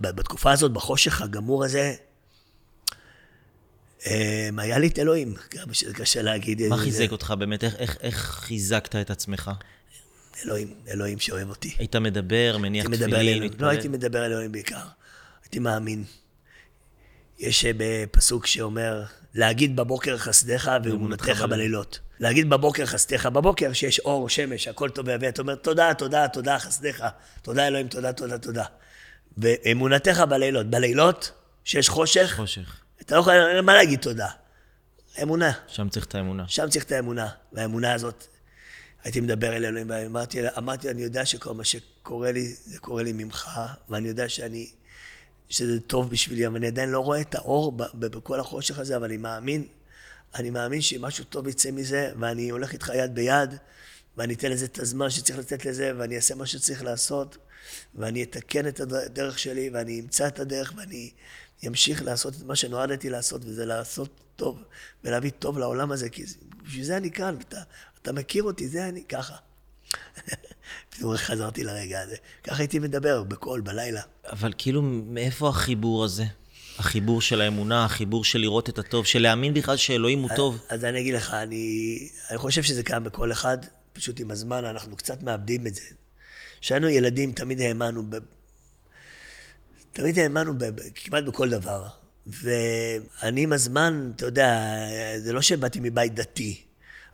בתקופה הזאת, בחושך הגמור הזה, אה, היה לי את אלוהים, גם שזה קשה להגיד. מה זה- חיזק אותך באמת? איך, איך, איך חיזקת את עצמך? אלוהים, אלוהים שאוהב אותי. היית מדבר, מניח תפילין. מתפלל? לא הייתי מדבר על אלוהים בעיקר, הייתי מאמין. יש אה, בפסוק שאומר, להגיד בבוקר חסדיך ואמונתך בלילות. להגיד בבוקר חסדיך, בבוקר שיש אור, שמש, הכל טוב ויפה, אתה אומר תודה, תודה, תודה, חסדיך, תודה אלוהים, תודה, תודה, תודה. ואמונתך בלילות. בלילות, שיש חושך, חושך. אתה לא יכול, מה להגיד תודה? אמונה. שם צריך את האמונה. שם צריך את האמונה, והאמונה הזאת, הייתי מדבר אל אלוהים, ואמרתי, אמרתי, אני יודע שכל מה שקורה לי, זה קורה לי ממך, ואני יודע שאני, שזה טוב בשבילי, אבל אני עדיין לא רואה את האור בכל החושך הזה, אבל אני מאמין, אני מאמין שמשהו טוב יצא מזה, ואני הולך איתך יד ביד, ואני אתן לזה את הזמן שצריך לתת לזה, ואני אעשה מה שצריך לעשות, ואני אתקן את הדרך שלי, ואני אמצא את הדרך, ואני אמשיך לעשות את מה שנועדתי לעשות, וזה לעשות טוב, ולהביא טוב לעולם הזה, כי בשביל זה אני כאן, ואתה אתה מכיר אותי, זה אני ככה. פתאום חזרתי לרגע הזה. ככה הייתי מדבר, בקול, בלילה. אבל כאילו, מאיפה החיבור הזה? החיבור של האמונה, החיבור של לראות את הטוב, של להאמין בכלל שאלוהים הוא טוב. אז אני אגיד לך, אני, אני חושב שזה קיים בכל אחד, פשוט עם הזמן אנחנו קצת מאבדים את זה. כשהיינו ילדים תמיד האמנו, ב... תמיד האמנו ב... ב... כמעט בכל דבר. ואני עם הזמן, אתה יודע, זה לא שבאתי מבית דתי,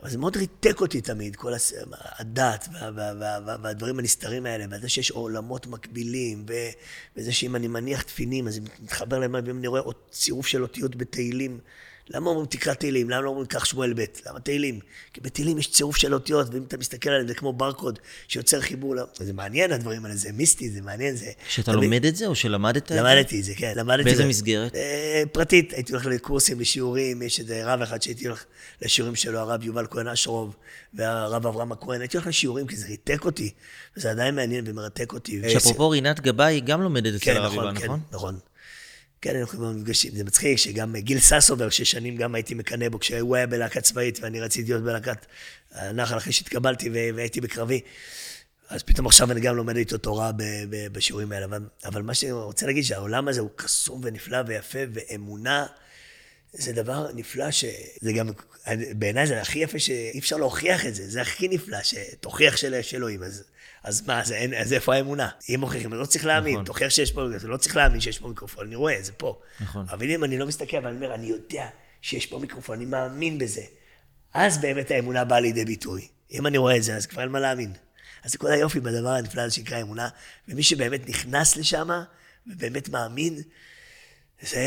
אבל זה מאוד ריתק אותי תמיד, כל הס... הדת וה... וה... וה... וה... והדברים הנסתרים האלה, וזה שיש עולמות מקבילים, ו... וזה שאם אני מניח תפינים, אז זה מתחבר למה, ואם אני רואה עוד צירוף של אותיות בתהילים, למה אומרים תקרא תהילים? למה לא אומרים קח שמואל ב'? למה תהילים? כי בתהילים יש צירוף של אותיות, ואם אתה מסתכל עליהם זה כמו ברקוד שיוצר חיבור. ל- זה מעניין הדברים האלה, זה מיסטי, זה מעניין, זה... שאתה תמיד- לומד את זה, או שלמדת את זה? למדתי את זה, כן, למדתי. באיזה ו- מסגרת? אה, פרטית, הייתי הולך לקורסים, לשיעורים, יש איזה רב אחד שהייתי הולך לשיעורים שלו, הרב יובל כהן אשרוב, והרב אברהם הכהן, הייתי הולך לשיעורים כי זה ריתק אותי, וזה עדיין מעניין ומרתק אותי. שאפרופו רינת גבאי גם לומדת אצל כן, הרב נכון, יובל, כן, נכון? כן, אנחנו נפגשים. זה מצחיק שגם גיל ססובר, ששנים גם הייתי מקנא בו, כשהוא היה בלהקה צבאית ואני רציתי להיות בלהקת הנחל אחרי שהתקבלתי והייתי בקרבי. אז פתאום עכשיו אני גם לומד איתו תורה בשיעורים האלה. אבל, אבל מה שאני רוצה להגיד, שהעולם הזה הוא קסום ונפלא ויפה, ואמונה זה דבר נפלא, שזה גם, בעיניי זה הכי יפה שאי אפשר להוכיח את זה, זה הכי נפלא, שתוכיח שיש אלוהים. אז, אז מה, אז, אין, אז איפה האמונה? אם מוכיחים, לא צריך להאמין, נכון. תוכיח שיש פה, לא צריך להאמין שיש פה מיקרופון, אני רואה, זה פה. נכון. אבל אם אני לא מסתכל, אבל אני אומר, אני יודע שיש פה מיקרופון, אני מאמין בזה. אז באמת האמונה באה לידי ביטוי. אם אני רואה את זה, אז כבר אין מה להאמין. אז זה כל היופי בדבר הנפלא הזה שנקרא אמונה, ומי שבאמת נכנס לשם, ובאמת מאמין, זה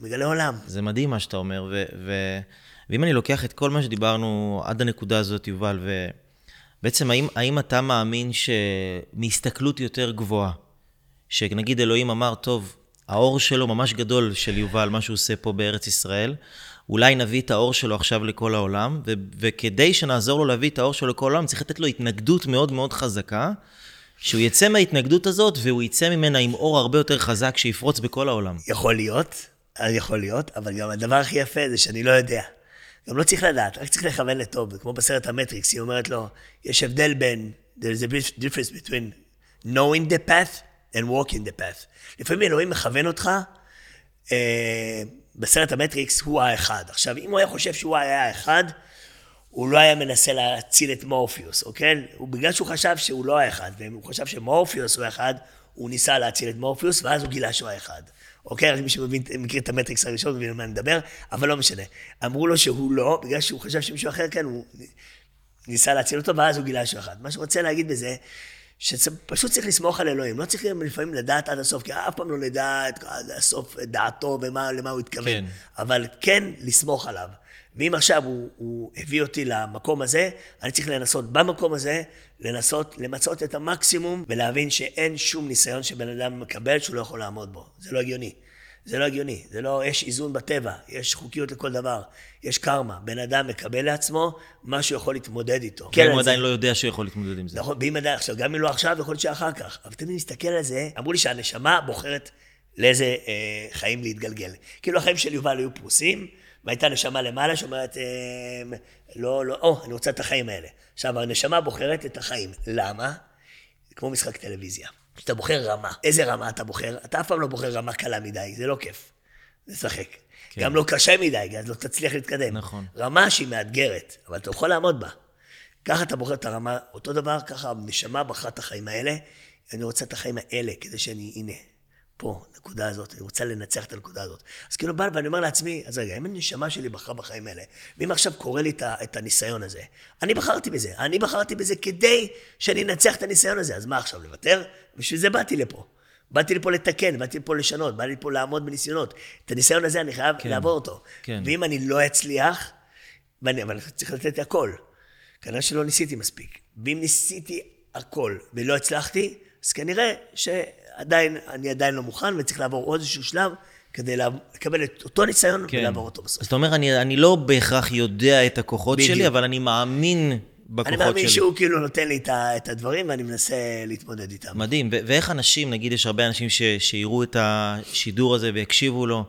מגלה עולם. זה מדהים מה שאתה אומר, ו- ו- ואם אני לוקח את כל מה שדיברנו עד הנקודה הזאת, יובל, ובעצם האם, האם אתה מאמין שמהסתכלות יותר גבוהה, שנגיד אלוהים אמר, טוב, האור שלו ממש גדול של יובל, מה שהוא עושה פה בארץ ישראל, אולי נביא את האור שלו עכשיו לכל העולם, ו- וכדי שנעזור לו להביא את האור שלו לכל העולם, צריך לתת לו התנגדות מאוד מאוד חזקה, שהוא יצא מההתנגדות הזאת והוא יצא ממנה עם אור הרבה יותר חזק שיפרוץ בכל העולם. יכול להיות, יכול להיות, אבל גם הדבר הכי יפה זה שאני לא יודע. גם לא צריך לדעת, רק צריך לכוון לטוב. כמו בסרט המטריקס, היא אומרת לו, יש הבדל בין, there's a difference between knowing the path and walking the path. לפעמים אלוהים מכוון אותך, אה, בסרט המטריקס הוא האחד. עכשיו, אם הוא היה חושב שהוא היה האחד, הוא לא היה מנסה להציל את מורפיוס, אוקיי? הוא, בגלל שהוא חשב שהוא לא האחד, והוא חשב שמורפיוס הוא האחד, הוא ניסה להציל את מורפיוס, ואז הוא גילה שהוא האחד. אוקיי? רק מי שמכיר את המטריקס הראשון מבין על מה אני מדבר, אבל לא משנה. אמרו לו שהוא לא, בגלל שהוא חשב שמישהו אחר כן, הוא ניסה להציל אותו, ואז הוא גילה שהוא אחד. מה שרוצה להגיד בזה, שפשוט צריך לסמוך על אלוהים. לא צריך לפעמים לדעת עד הסוף, כי אף פעם לא נדע עד הסוף את דעתו ולמה הוא התכוון. כן. אבל כן לסמוך עליו. ואם עכשיו הוא, הוא הביא אותי למקום הזה, אני צריך לנסות במקום הזה, לנסות למצות את המקסימום ולהבין שאין שום ניסיון שבן אדם מקבל שהוא לא יכול לעמוד בו. זה לא הגיוני. זה לא הגיוני. זה לא, יש איזון בטבע, יש חוקיות לכל דבר, יש קרמה. בן אדם מקבל לעצמו מה שהוא יכול להתמודד איתו. כן, הוא עדיין לא יודע שהוא יכול להתמודד עם זה. נכון, ואם עדיין, עכשיו, גם אם לא עכשיו, יכול להיות שאחר כך. אבל תמיד נסתכל על זה, אמרו לי שהנשמה בוחרת לאיזה אה, חיים להתגלגל. כאילו החיים של יובל היו פרוסים, והייתה נשמה למעלה שאומרת, אמ, לא, לא, או, אני רוצה את החיים האלה. עכשיו, הנשמה בוחרת את החיים. למה? כמו משחק טלוויזיה. כשאתה בוחר רמה, איזה רמה אתה בוחר? אתה אף פעם לא בוחר רמה קלה מדי, זה לא כיף. לשחק. כן. גם לא קשה מדי, אז לא תצליח להתקדם. נכון. רמה שהיא מאתגרת, אבל אתה יכול לעמוד בה. ככה אתה בוחר את הרמה, אותו דבר, ככה הנשמה בחרה את החיים האלה. אני רוצה את החיים האלה, כדי שאני, הנה, פה, נקודה הזאת, אני רוצה לנצח את הנקודה הזאת. אז כאילו בא ואני אומר לעצמי, אז רגע, אם הנשמה שלי בחרה בחיים האלה, ואם עכשיו קורה לי את הניסיון הזה, אני בחרתי בזה, אני בחרתי בזה כדי שאני אנצח את הניסיון הזה, אז מה עכשיו, לוותר? בשביל זה באתי לפה. באתי לפה לתקן, באתי לפה לשנות, באתי לפה לעמוד בניסיונות. את הניסיון הזה אני חייב כן, לעבור אותו. כן. ואם אני לא אצליח, ואני, אבל צריך לתת הכל. כנראה שלא ניסיתי מספיק. ואם ניסיתי הכל ולא הצלחתי, אז כנראה ש... עדיין, אני עדיין לא מוכן, וצריך לעבור עוד איזשהו שלב כדי לקבל את אותו ניסיון כן. ולעבור אותו בסוף. אז אתה אומר, אני, אני לא בהכרח יודע את הכוחות בדיוק. שלי, אבל אני מאמין בכוחות שלי. אני מאמין שלי. שהוא כאילו נותן לי את הדברים, ואני מנסה להתמודד איתם. מדהים. ו- ואיך אנשים, נגיד, יש הרבה אנשים ש- שיראו את השידור הזה ויקשיבו לו,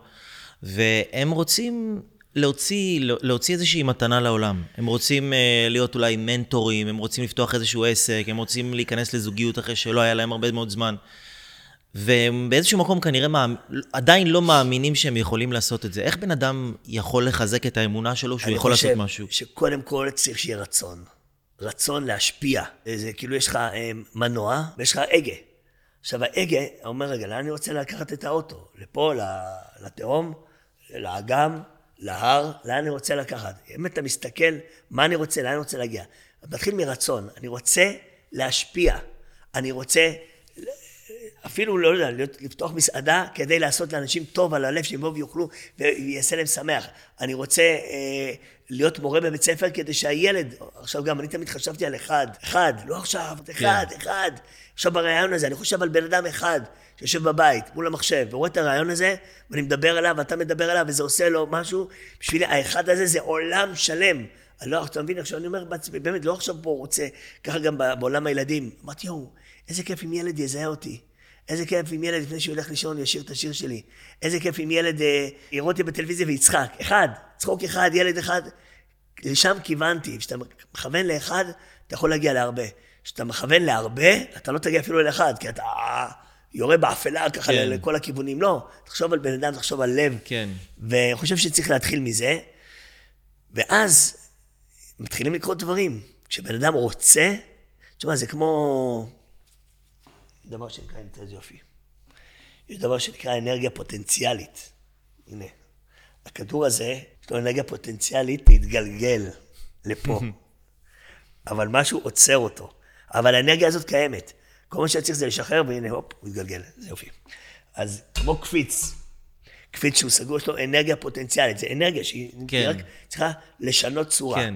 והם רוצים להוציא, להוציא איזושהי מתנה לעולם. הם רוצים uh, להיות אולי מנטורים, הם רוצים לפתוח איזשהו עסק, הם רוצים להיכנס לזוגיות אחרי שלא היה להם הרבה מאוד זמן. והם באיזשהו מקום כנראה מאמ... עדיין לא מאמינים שהם יכולים לעשות את זה. איך בן אדם יכול לחזק את האמונה שלו שהוא יכול לעשות משהו? אני חושב שקודם כל צריך שיהיה רצון. רצון להשפיע. זה כאילו יש לך אה, מנוע ויש לך הגה. עכשיו ההגה אומר, רגע, לאן אני רוצה לקחת את האוטו? לפה, לתהום, לאגם, להר, לאן אני רוצה לקחת? אם אתה מסתכל, מה אני רוצה, לאן אני רוצה להגיע? מתחיל מרצון. אני רוצה להשפיע. אני רוצה אפילו, לא יודע, לפתוח מסעדה כדי לעשות לאנשים טוב על הלב, שהם יבואו ויאכלו ויעשה להם שמח. אני רוצה אה, להיות מורה בבית ספר כדי שהילד, עכשיו גם, אני תמיד חשבתי על אחד, אחד, לא עכשיו, אחד, כן. אחד. עכשיו ברעיון הזה, אני חושב על בן אדם אחד שיושב בבית מול המחשב ורואה את הרעיון הזה, ואני מדבר עליו, ואתה מדבר עליו, וזה עושה לו משהו, בשבילי האחד הזה זה עולם שלם. אני לא, אתה מבין, עכשיו אני אומר בעצמי, באמת, לא עכשיו פה רוצה, ככה גם בעולם הילדים. אמרתי, יואו, איזה כיף אם ילד יזהה אותי. איזה כיף אם ילד לפני שהוא הולך לישון ישיר את השיר שלי. איזה כיף אם ילד אה, יראו אותי בטלוויזיה ויצחק. אחד, צחוק אחד, ילד אחד. לשם כיוונתי. כשאתה מכוון לאחד, אתה יכול להגיע להרבה. כשאתה מכוון להרבה, אתה לא תגיע אפילו לאחד, כי אתה יורה באפלה ככה כן. לכל הכיוונים. לא, תחשוב על בן אדם, תחשוב על לב. כן. ואני חושב שצריך להתחיל מזה. ואז מתחילים לקרות דברים. כשבן אדם רוצה, תשמע, זה כמו דבר שנקרא, איזה יופי. יש דבר שנקרא אנרגיה פוטנציאלית. הנה, הכדור הזה, יש לו אנרגיה פוטנציאלית להתגלגל לפה. אבל משהו עוצר אותו. אבל האנרגיה הזאת קיימת. כל מה שצריך זה לשחרר, והנה, הופ, הוא מתגלגל. זה יופי. אז כמו קפיץ, קפיץ שהוא סגור, יש לו אנרגיה פוטנציאלית. זה אנרגיה שהיא כן. רק צריכה לשנות צורה. כן.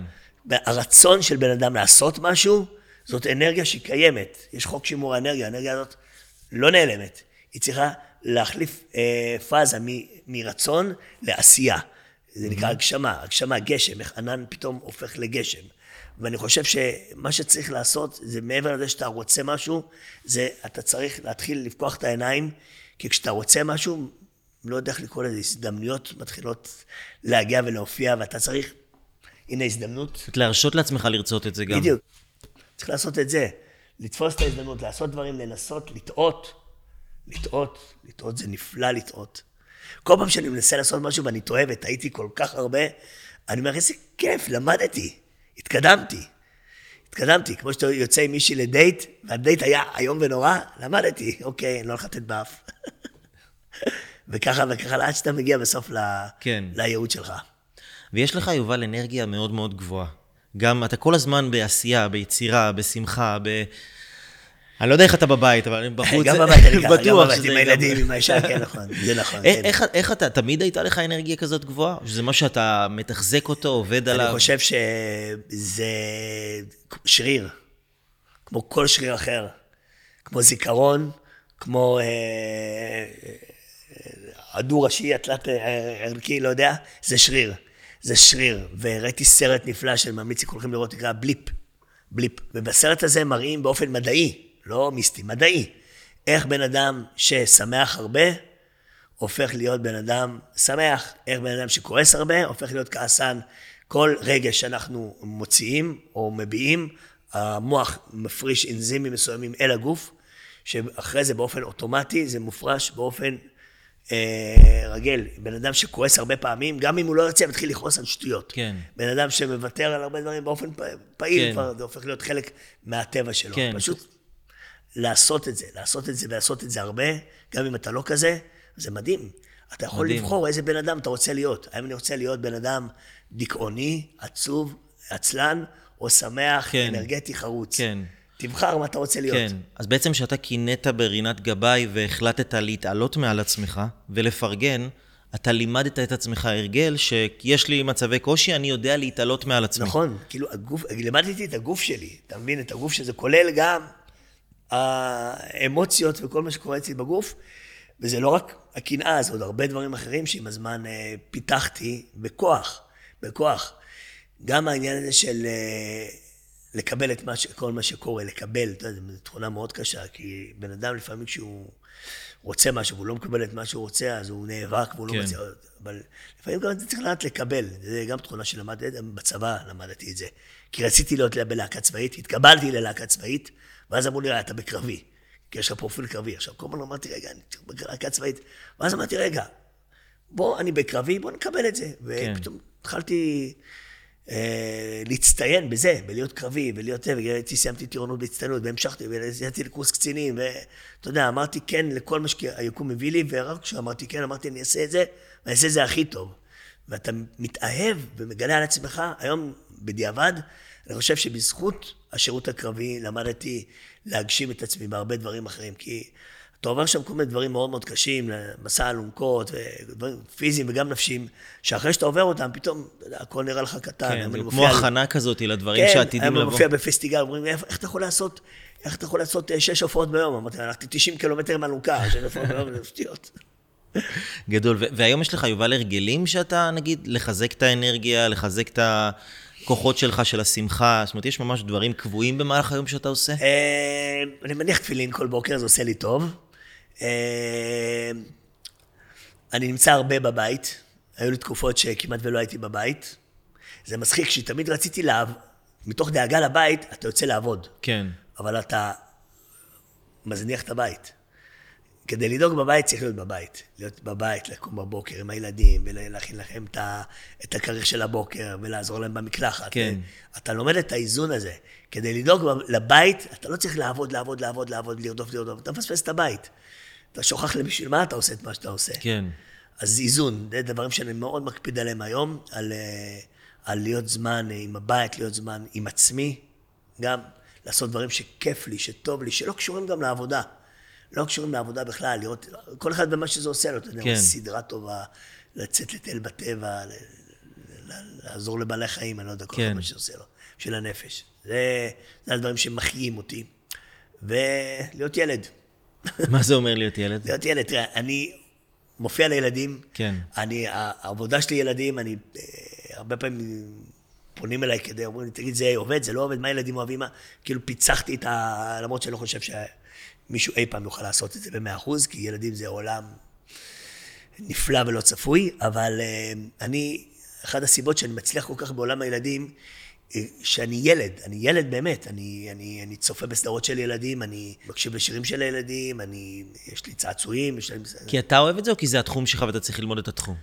הרצון של בן אדם לעשות משהו, זאת אנרגיה שהיא קיימת. יש חוק שימור האנרגיה, האנרגיה הזאת לא נעלמת. היא צריכה להחליף אה, פאזה מ, מרצון לעשייה. זה נקרא הגשמה, הגשמה, גשם, איך ענן פתאום הופך לגשם. ואני חושב שמה שצריך לעשות, זה מעבר לזה שאתה רוצה משהו, זה אתה צריך להתחיל לפקוח את העיניים, כי כשאתה רוצה משהו, לא יודע איך לקרוא לזה, הזדמנויות מתחילות להגיע ולהופיע, ואתה צריך, הנה הזדמנות, להרשות לעצמך לרצות את זה גם. בדיוק. צריך לעשות את זה. לתפוס את ההזדמנות, לעשות דברים, לנסות, לטעות. לטעות, לטעות זה נפלא לטעות. כל פעם שאני מנסה לעשות משהו ואני טועה וטעיתי כל כך הרבה, אני אומר, איזה כיף, למדתי, התקדמתי. התקדמתי, כמו שאתה יוצא עם מישהי לדייט, והדייט היה איום ונורא, למדתי, אוקיי, אני לא הולך לתת באף. וככה וככה, עד שאתה מגיע בסוף. כן. לייעוד שלך. ויש לך, יובל, אנרגיה מאוד מאוד גבוהה. גם אתה כל הזמן בעשייה, ביצירה, בשמחה, ב... אני לא יודע איך אתה בבית, אבל אני בחוץ, גם בבית אני ככה, גם בבית עם הילדים, עם האישה, כן, נכון, זה נכון. איך, כן. איך, אתה, תמיד הייתה לך אנרגיה כזאת גבוהה? שזה משהו שאתה מתחזק אותו, עובד עליו? אני חושב שזה שריר, כמו כל שריר אחר, כמו זיכרון, כמו אה, אה, ערכי, לא יודע, זה שריר. זה שריר. וראיתי סרט נפלא שאני ממליץ לכולכם לראות, נקרא בליפ. בליפ. ובסרט הזה מראים באופן מדעי, לא מיסטי, מדעי, איך בן אדם ששמח הרבה, הופך להיות בן אדם שמח, איך בן אדם שכועס הרבה, הופך להיות כעסן. כל רגש שאנחנו מוציאים או מביעים, המוח מפריש אנזימים מסוימים אל הגוף, שאחרי זה באופן אוטומטי זה מופרש באופן אה, רגיל. בן אדם שכועס הרבה פעמים, גם אם הוא לא ירצה, מתחיל לכעוס על שטויות. כן. בן אדם שמוותר על הרבה דברים באופן פעיל, כן. כבר זה הופך להיות חלק מהטבע שלו. כן. פשוט לעשות את זה, לעשות את זה ולעשות את זה הרבה, גם אם אתה לא כזה, זה מדהים. אתה יכול מדהים. לבחור איזה בן אדם אתה רוצה להיות. האם אני רוצה להיות בן אדם דיכאוני, עצוב, עצלן, או שמח, כן. אנרגטי, חרוץ. כן. תבחר מה אתה רוצה להיות. כן. אז בעצם כשאתה קינאת ברינת גבאי והחלטת להתעלות מעל עצמך ולפרגן, אתה לימדת את עצמך הרגל שיש לי מצבי קושי, אני יודע להתעלות מעל עצמי. נכון, כאילו הגוף, לימדתי את הגוף שלי, אתה מבין? את הגוף שזה כולל גם האמוציות וכל מה שקורה אצלי בגוף, וזה לא רק הקנאה, זה עוד הרבה דברים אחרים שעם הזמן אה, פיתחתי בכוח, בכוח. גם העניין הזה של אה, לקבל את מה ש... כל מה שקורה, לקבל, אתה יודע, זו תכונה מאוד קשה, כי בן אדם לפעמים כשהוא רוצה משהו והוא לא מקבל את מה שהוא רוצה, אז הוא נאבק והוא כן. לא מצליח, אבל לפעמים גם צריך לדעת לקבל, זה גם תכונה שלמדתי, בצבא למדתי את זה. כי רציתי להיות בלהקה צבאית, התקבלתי ללהקה צבאית, ואז אמרו לי, "אה, אתה בקרבי, כי יש לך פרופיל קרבי. עכשיו, כל הזמן אמרתי, רגע, אני בלהקה צבאית. ואז אמרתי, רגע, בוא, אני בקרבי, בוא נקבל את זה. כן. ופתאום התחלתי אה, להצטיין בזה, בלהיות קרבי, ולהיות זה, והייתי, סיימתי טירונות בהצטיינות, והמשכתי, ויצאתי לקורס קצינים, ואתה יודע, אמרתי כן לכל מה שהיקום מביא לי, ורק כשאמרתי כן, אמרתי, אני אעשה את זה, ואני אעשה את זה הכי טוב. ואתה מתאהב ומגלה על עצמך, היום, בדיעבד, אני חושב שבזכות השירות הקרבי למדתי להגשים את עצמי בהרבה דברים אחרים, כי אתה עובר שם כל מיני דברים מאוד מאוד קשים, מסע אלונקות, ודברים פיזיים וגם נפשיים, שאחרי שאתה עובר אותם, פתאום, הכל נראה לך קטן. כן, זה אני כמו הכנה כזאת לדברים כן, שעתידים היום אני לבוא. מופיע בפסטיגל, אומרים לי, "איך- אתה יכול לעשות, איך אתה יכול לעשות אה, שש הופעות ביום? אמרתי, הלכתי 90 קילומטר עם אלונקה, שש הופעות ביום, זה שטויות. גדול. והיום יש לך, יובל, הרגלים שאתה, נגיד, לחזק את האנרגיה, לחזק את הכוחות שלך, של השמחה? זאת אומרת, יש ממש דברים קבועים במהלך היום שאתה עושה? אה, אני מניח תפילין כל בוקר, זה עושה לי טוב. אה, אני נמצא הרבה בבית. היו לי תקופות שכמעט ולא הייתי בבית. זה מצחיק, שתמיד רציתי לעב... מתוך דאגה לבית, אתה יוצא לעבוד. כן. אבל אתה מזניח את הבית. כדי לדאוג בבית צריך להיות בבית. להיות בבית, לקום בבוקר עם הילדים, ולהכין לכם את, הכריך של הבוקר, ולעזור להם במקלחת. כן. אתה לומד את האיזון הזה. כדי לדאוג לבית, אתה לא צריך לעבוד, לעבוד, לעבוד, לעבוד, לרדוף, לרדוף. אתה מפספס את הבית. אתה שוכח לבשביל מה אתה עושה את מה שאתה עושה. כן. אז איזון, זה דברים שאני מאוד מקפיד עליהם היום, על, אה, על להיות זמן עם הבית, להיות זמן עם עצמי, גם לעשות דברים שכיף לי, שטוב לי, שלא קשורים גם לעבודה. לא קשורים לעבודה בכלל, לראות, כל אחד במה שזה עושה לו, אתה יודע, כן. סדרה טובה, לצאת לטייל בטבע, לעזור לבעלי חיים, אני לא יודע, כל כן. מה שעושה לו, של הנפש. זה, זה הדברים שמחיים אותי. ולהיות ילד. מה זה אומר להיות ילד? להיות ילד, תראה, אני מופיע לילדים, כן. אני, העבודה שלי ילדים, אני אה, הרבה פעמים פונים אליי כדי, אומרים לי, תגיד, זה עובד, זה לא עובד, מה ילדים אוהבים, מה? כאילו פיצחתי את ה... למרות שאני לא חושב שמישהו אי פעם יוכל לעשות את זה במאה אחוז, כי ילדים זה עולם נפלא ולא צפוי, אבל אה, אני, אחת הסיבות שאני מצליח כל כך בעולם הילדים, שאני ילד, אני ילד באמת, אני, אני, אני צופה בסדרות של ילדים, אני מקשיב לשירים של הילדים, אני, יש לי צעצועים, יש להם... כי אתה אוהב את זה, או כי זה התחום שלך ואתה צריך ללמוד את התחום?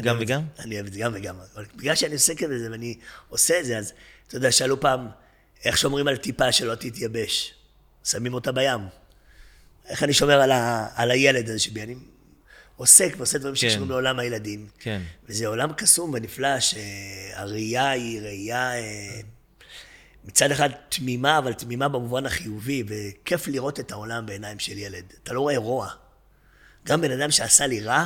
גם וגם? אני אוהב את זה גם וגם, אבל בגלל שאני עוסק בזה ואני עושה את זה, אז אתה יודע, שאלו פעם, איך שומרים על טיפה שלא תתייבש? שמים אותה בים. איך אני שומר על, ה, על הילד הזה שבי? אני עוסק ועושה דברים שקשורים לעולם הילדים. כן. וזה עולם קסום ונפלא, שהראייה היא ראייה אה, מצד אחד תמימה, אבל תמימה במובן החיובי, וכיף לראות את העולם בעיניים של ילד. אתה לא רואה רוע. גם בן אדם שעשה לי רע,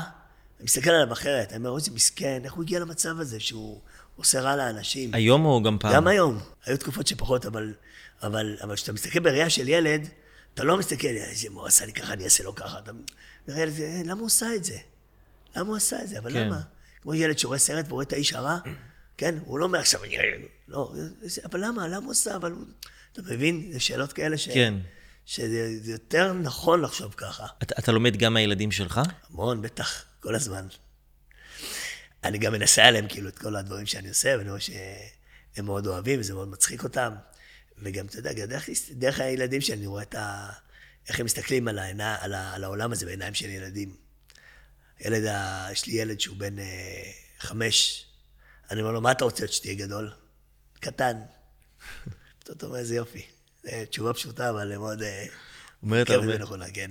אני מסתכל עליו אחרת, אני אומר, איזה מסכן, איך הוא הגיע למצב הזה שהוא עושה רע לאנשים? היום או גם פעם? גם היום. היו תקופות שפחות, אבל אבל אבל כשאתה מסתכל בראייה של ילד, אתה לא מסתכל, איזה הוא עשה לי ככה, אני אעשה לו ככה. אתה ילד, "אה, למה הוא עשה את זה? למה הוא עשה את זה? אבל כן. למה? כמו ילד שרואה סרט ורואה את האיש הרע, כן? הוא לא אומר עכשיו, "אני- לא, אבל למה? למה הוא עשה? אבל הוא... אתה מבין? זה שאלות כאלה ש... כן. שזה זה יותר נכון לחשוב ככה. אתה, אתה לומד גם מהילדים שלך? המון, בטח, כל הזמן. אני גם מנסה עליהם כאילו את כל הדברים שאני עושה, ואני רואה שהם מאוד אוהבים, וזה מאוד מצחיק אותם. וגם, אתה יודע, דרך, דרך הילדים שלי, אני רואה את ה... איך הם מסתכלים על, העיני, על, ה, על העולם הזה בעיניים של ילדים. ילד, ה, יש לי ילד שהוא בן אה, חמש, אני אומר לו, מה אתה רוצה להיות שתהיה גדול? קטן. אתה אומר, איזה יופי. תשובה פשוטה, אבל מאוד... אה, אומרת כן, הרבה. נכונה, כן.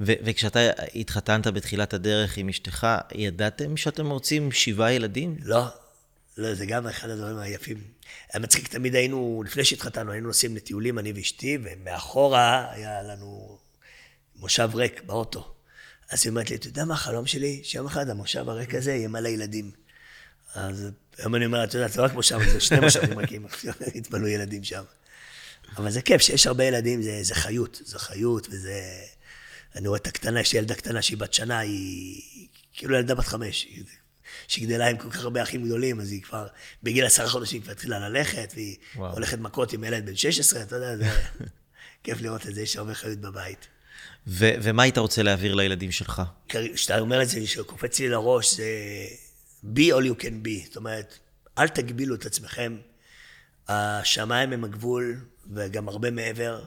ו- וכשאתה התחתנת בתחילת הדרך עם אשתך, ידעתם שאתם רוצים שבעה ילדים? לא, לא, זה גם אחד הדברים היפים. היה מצחיק, תמיד היינו, לפני שהתחתנו, היינו נוסעים לטיולים, אני ואשתי, ומאחורה היה לנו מושב ריק באוטו. אז היא אומרת לי, אתה יודע מה החלום שלי? שיום אחד המושב הריק הזה יהיה מלא ילדים. אז היום אני אומר, אתה יודע, זה לא רק מושב, זה שני מושבים ריקים, יתפלאו ילדים שם. אבל זה כיף, שיש הרבה ילדים, זה, זה חיות, זה חיות, וזה... אני רואה את הקטנה, יש לי ילדה קטנה שהיא בת שנה, היא כאילו ילדה בת חמש. היא- שהיא גדלה עם כל כך הרבה אחים גדולים, אז היא כבר, בגיל עשרה חודשים כבר התחילה ללכת, והיא וואו. הולכת מכות עם ילד בן 16, אתה יודע, זה כיף לראות את זה, יש הרבה חיות בבית. ו- ומה היית רוצה להעביר לילדים שלך? כשאתה אומר את זה, שקופץ לי לראש, זה be all you can be. זאת אומרת, אל תגבילו את עצמכם. השמיים הם הגבול, וגם הרבה מעבר.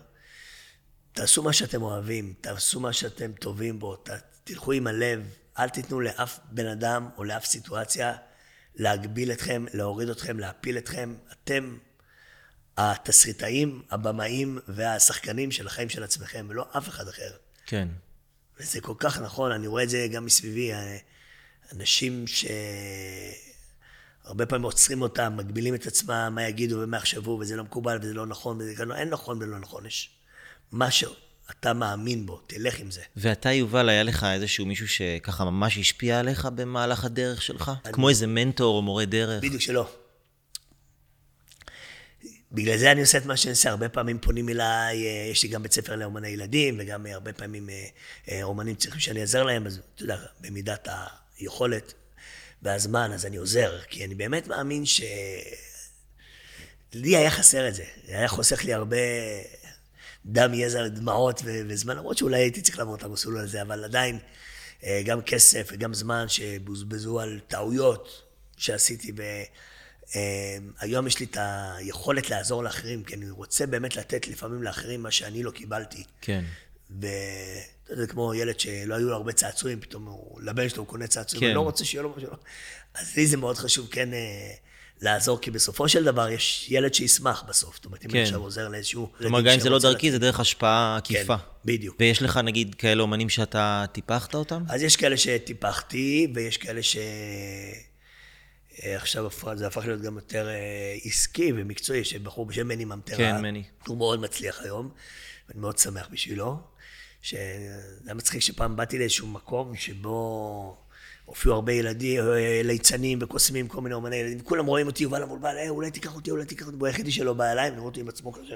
תעשו מה שאתם אוהבים, תעשו מה שאתם טובים בו, ת, תלכו עם הלב, אל תיתנו לאף בן אדם או לאף סיטואציה להגביל אתכם, להוריד אתכם, להפיל אתכם. אתם התסריטאים, הבמאים והשחקנים של החיים של עצמכם, ולא אף אחד אחר. כן. וזה כל כך נכון, אני רואה את זה גם מסביבי, אה, אנשים שהרבה פעמים עוצרים אותם, מגבילים את עצמם, מה יגידו ומה יחשבו, וזה לא מקובל וזה לא נכון, וזה כאן, אין נכון ולא נכון, יש משהו, אתה מאמין בו, תלך עם זה. ואתה, יובל, היה לך איזשהו מישהו שככה ממש השפיע עליך במהלך הדרך שלך? כמו איזה מנטור או מורה דרך? בדיוק שלא. בגלל זה אני עושה את מה שאני עושה, הרבה פעמים פונים אליי, אה, יש לי גם בית ספר לאומני ילדים, וגם אה, הרבה פעמים אה, אומנים צריכים שאני אעזר להם, אז אתה יודע, במידת היכולת והזמן, אז אני עוזר, כי אני באמת מאמין ש... לי היה חסר את זה, זה היה חוסך לי הרבה דם, יזע, דמעות ו- וזמן, למרות שאולי הייתי צריך לעבור את המסלול הזה, אבל עדיין, אה, גם כסף וגם זמן שבוזבזו על טעויות שעשיתי. ב... אה, היום יש לי את היכולת לעזור לאחרים, כי אני רוצה באמת לתת לפעמים לאחרים מה שאני לא קיבלתי. כן. ואתה יודע, כמו ילד שלא היו לו הרבה צעצועים, פתאום הוא, לבן שלו הוא קונה צעצועים, כן. הוא לא רוצה שיהיה לו משהו. אז לי זה מאוד חשוב כן אה, לעזור, כי בסופו של דבר יש ילד שישמח בסוף. זאת אומרת, אם כן. אני עכשיו עוזר לאיזשהו... כלומר, ילדים גם אם זה לא דרכי, זה דרך השפעה עקיפה. כן, בדיוק. ויש לך, נגיד, כאלה אומנים שאתה טיפחת אותם? אז יש כאלה שטיפחתי, ויש כאלה ש... אה, עכשיו זה הפך להיות גם יותר אה, עסקי ומקצועי, יש בחור בשם מני ממטרה. כן, מני. הוא מאוד מצליח היום, ואני מאוד שמח בשבילו. שזה היה מצחיק שפעם באתי לאיזשהו מקום שבו הופיעו הרבה ילדים, אה, ליצנים וקוסמים, כל מיני אומני ילדים, כולם רואים אותי, יובל המולבל, אה, אולי תיקח אותי, אולי תיקח אותי, הוא היחידי שלא בא אליי, לראות אותי עם עצמו כזה.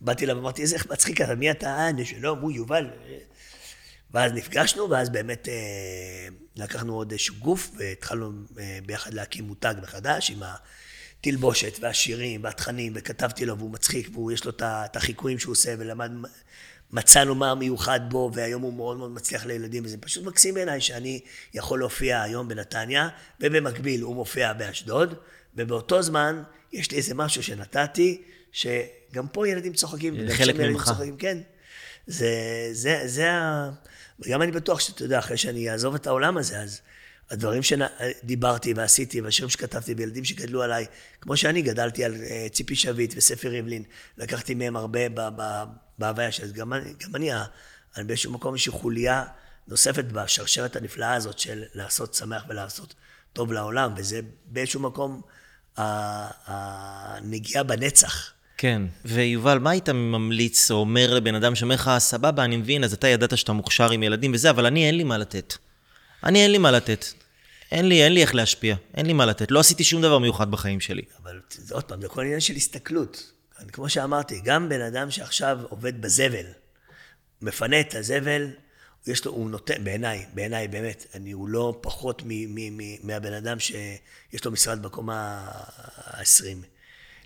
באתי אליו ואמרתי, איזה מצחיק אתה, מי אתה? אה, אני שלום, הוא יובל. ואז נפגשנו, ואז באמת אה, לקחנו עוד איזשהו גוף, והתחלנו אה, ביחד להקים מותג מחדש עם התלבושת והשירים והתכנים, וכתבתי לו, והוא מצחיק, ויש לו את ה- את החיקויים שהוא עושה, ולמד, מצאנו מה מיוחד בו, והיום הוא מאוד מאוד מצליח לילדים, וזה פשוט מקסים בעיניי שאני יכול להופיע היום בנתניה, ובמקביל הוא מופיע באשדוד, ובאותו זמן יש לי איזה משהו שנתתי, שגם פה ילדים צוחקים, חלק ממך. צוחקים, כן. זה, זה, זה ה... וגם אני בטוח שאתה יודע, אחרי שאני אעזוב את העולם הזה, אז הדברים שדיברתי ועשיתי, והשירים שכתבתי, וילדים שגדלו עליי, כמו שאני גדלתי על אה, ציפי שביט וספר ריבלין, לקחתי מהם הרבה ב- ב- בהוויה של... גם אני, גם אני, אני באיזשהו מקום איזושהי חוליה נוספת בשרשרת הנפלאה הזאת של לעשות שמח ולעשות טוב לעולם, וזה באיזשהו מקום הנגיעה בנצח. כן. ויובל, מה היית ממליץ או אומר לבן אדם שאומר לך, סבבה, אני מבין, אז אתה ידעת שאתה מוכשר עם ילדים וזה, אבל אני אין לי מה לתת. אני אין לי מה לתת. אין לי, אין לי איך להשפיע. אין לי מה לתת. לא עשיתי שום דבר מיוחד בחיים שלי. אבל זה עוד פעם, זה כל עניין של הסתכלות. כמו שאמרתי, גם בן אדם שעכשיו עובד בזבל, מפנה את הזבל, יש לו, הוא נותן, בעיניי, בעיניי באמת, אני, הוא לא פחות מ, מ, מ, מהבן אדם שיש לו משרד בקומה ה-20.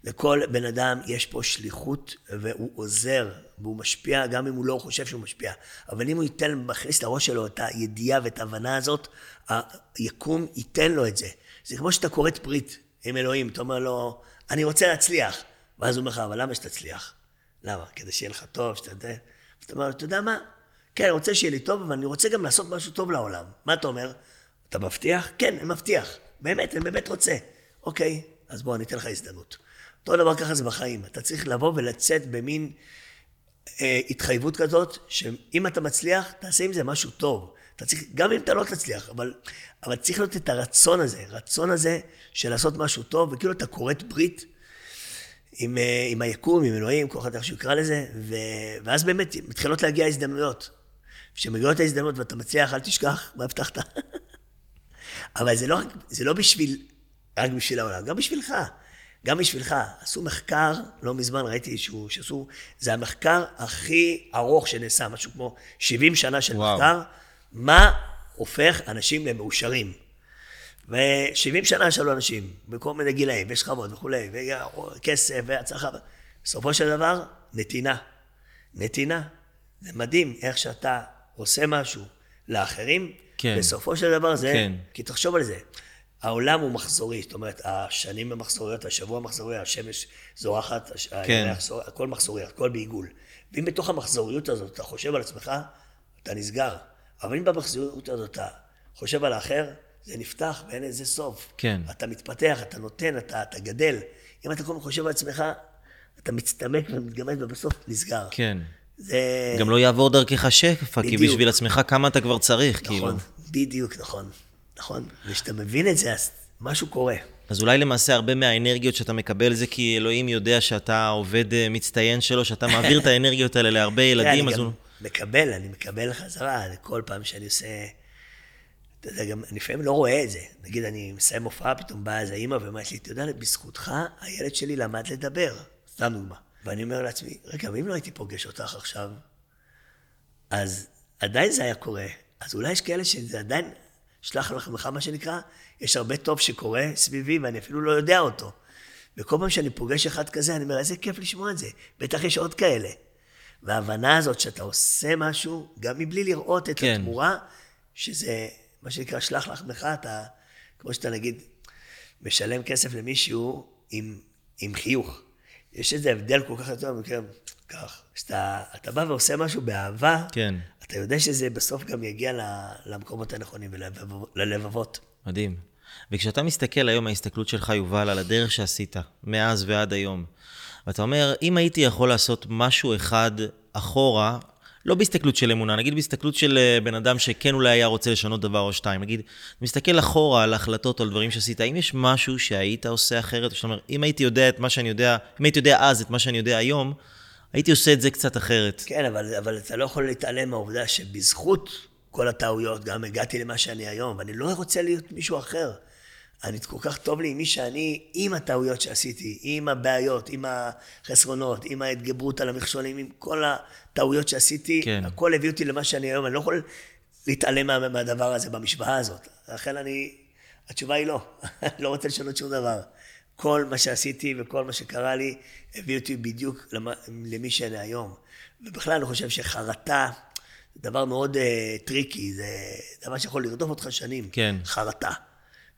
לכל בן אדם יש פה שליחות, והוא עוזר, והוא משפיע, גם אם הוא לא חושב שהוא משפיע. אבל אם הוא ייתן, מכניס לראש שלו את הידיעה ואת ההבנה הזאת, היקום ייתן לו את זה. זה כמו שאתה כורת ברית עם אלוהים, אתה אומר לו, אני רוצה להצליח. ואז הוא אומר לך, אבל למה שתצליח? למה? כדי שיהיה לך טוב, שאתה. אז אתה אומר, אתה יודע מה? כן, אני רוצה שיהיה לי טוב, אבל אני רוצה גם לעשות משהו טוב לעולם. מה אתה אומר? אתה מבטיח? כן, אני מבטיח. באמת, אני באמת רוצה. אוקיי, אז בוא, אני אתן לך הזדמנות. אותו דבר ככה זה בחיים. אתה צריך לבוא ולצאת במין אה, התחייבות כזאת, שאם אתה מצליח, תעשה עם זה משהו טוב. אתה צריך, גם אם אתה לא תצליח, אבל, אבל צריך להיות את הרצון הזה, רצון הזה של לעשות משהו טוב, וכאילו אתה כורת ברית עם, אה, עם היקום, עם אלוהים, כל אחד איך שהוא יקרא לזה, ו, ואז באמת מתחילות להגיע הזדמנויות. כשמגיעות ההזדמנות ואתה מצליח, אל תשכח מה הבטחת. אבל זה לא, זה לא בשביל, רק בשביל העולם, גם בשבילך. גם בשבילך. עשו מחקר, לא מזמן ראיתי שהוא, שעשו, זה המחקר הכי ארוך שנעשה, משהו כמו 70 שנה של וואו. מחקר, מה הופך אנשים למאושרים. ו-70 שנה שאלו אנשים, בכל מיני גילאים, ושכבות וכולי, וכסף והצלחה. בסופו של דבר, נתינה. נתינה. זה מדהים איך שאתה עושה משהו לאחרים, כן. בסופו של דבר זה... כן. כי תחשוב על זה, העולם הוא מחזורי, זאת אומרת, השנים הם מחזוריות, השבוע מחזורי, השמש זורחת, הש- הירח זור- הכל מחזורי, הכל בעיגול. ואם בתוך המחזוריות הזאת אתה חושב על עצמך, אתה נסגר. אבל אם במחזוריות הזאת אתה חושב על האחר, זה נפתח ואין לזה סוף. כן. אתה מתפתח, אתה נותן, אתה, אתה גדל. אם אתה כל הזמן חושב על עצמך, אתה מצטמק ומתגמד ובסוף נסגר. כן. זה... גם לא יעבור דרכך שפע, כי בדיוק. בשביל עצמך כמה אתה כבר צריך, כאילו. נכון, בדיוק, נכון. נכון. וכשאתה מבין את זה, אז משהו קורה. אז אולי למעשה הרבה מהאנרגיות שאתה מקבל זה כי אלוהים יודע שאתה עובד אה, מצטיין שלו, שאתה מעביר את האנרגיות האלה להרבה ילדים, אז הוא... מקבל, אני מקבל חזרה, כל פעם שאני עושה... אתה יודע, גם אני לפעמים לא רואה את זה. נגיד, אני מסיים הופעה, פתאום באה איזה אימא ואומרת לי, אתה יודע, בזכותך הילד שלי למד לדבר. סתם דוגמה. ואני אומר לעצמי, רגע, ואם לא הייתי פוגש אותך עכשיו, אז עדיין זה היה קורה. אז אולי יש כאלה שזה עדיין, שלח לך מה שנקרא, יש הרבה טוב שקורה סביבי ואני אפילו לא יודע אותו. וכל פעם שאני פוגש אחד כזה, אני אומר, איזה כיף לשמוע את זה. בטח יש עוד כאלה. וההבנה הזאת שאתה עושה משהו, גם מבלי לראות את כן. התמורה, שזה מה שנקרא שלח לחמך, אתה, כמו שאתה נגיד, משלם כסף למישהו עם, עם חיוך. יש איזה הבדל כל כך גדול, במקרה, כך, כשאתה אתה בא ועושה משהו באהבה, כן. אתה יודע שזה בסוף גם יגיע למקומות הנכונים וללבבות. מדהים. וכשאתה מסתכל היום, ההסתכלות שלך, יובל, על הדרך שעשית, מאז ועד היום, ואתה אומר, אם הייתי יכול לעשות משהו אחד אחורה, לא בהסתכלות של אמונה, נגיד בהסתכלות של אה, בן אדם שכן אולי היה רוצה לשנות דבר או שתיים, נגיד, מסתכל אחורה על החלטות או על דברים שעשית, האם יש משהו שהיית עושה אחרת? זאת אומרת, אם הייתי יודע את מה שאני יודע, אם הייתי יודע אז את מה שאני יודע היום, הייתי עושה את זה קצת אחרת. כן, אבל, אבל אתה לא יכול להתעלם מהעובדה שבזכות כל הטעויות גם הגעתי למה שאני היום, ואני לא רוצה להיות מישהו אחר. אני כל כך טוב לי עם מי שאני, עם הטעויות שעשיתי, עם הבעיות, עם החסרונות, עם ההתגברות על המכשולים, עם כל הטעויות שעשיתי, כן. הכל הביא אותי למה שאני היום, אני לא יכול להתעלם מה, מהדבר הזה במשוואה הזאת. לכן אני, התשובה היא לא, אני לא רוצה לשנות שום דבר. כל מה שעשיתי וכל מה שקרה לי הביא אותי בדיוק למ, למי שאני היום. ובכלל אני חושב שחרטה זה דבר מאוד uh, tricky, זה דבר שיכול לרדוף אותך שנים. כן. חרטה.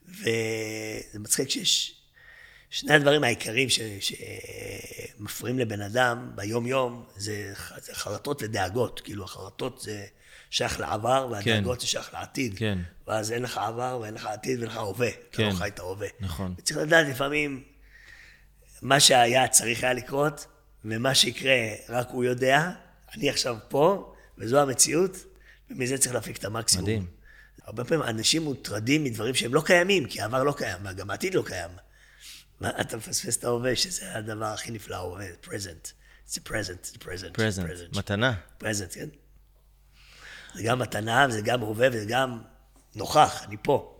וזה מצחיק שיש שני הדברים העיקריים ש... שמפריעים לבן אדם ביום-יום, זה, זה חרטות ודאגות. כאילו החרטות זה שייך לעבר, והדאגות כן. זה שייך לעתיד. כן. ואז אין לך עבר ואין לך עתיד ואין לך הווה. אתה כן. לא חי את ההווה. נכון. וצריך לדעת לפעמים, מה שהיה צריך היה לקרות, ומה שיקרה רק הוא יודע. אני עכשיו פה, וזו המציאות, ומזה צריך להפיק את המקסימום. מדהים. הרבה פעמים אנשים מוטרדים מדברים שהם לא קיימים, כי העבר לא קיים, וגם העתיד לא קיים. מה, אתה מפספס את ההווה, שזה הדבר הכי נפלא, ההווה, present. Present, it's a present. פרזנט, present. מתנה. present, כן? זה גם מתנה, וזה גם הווה, וזה גם נוכח, אני פה.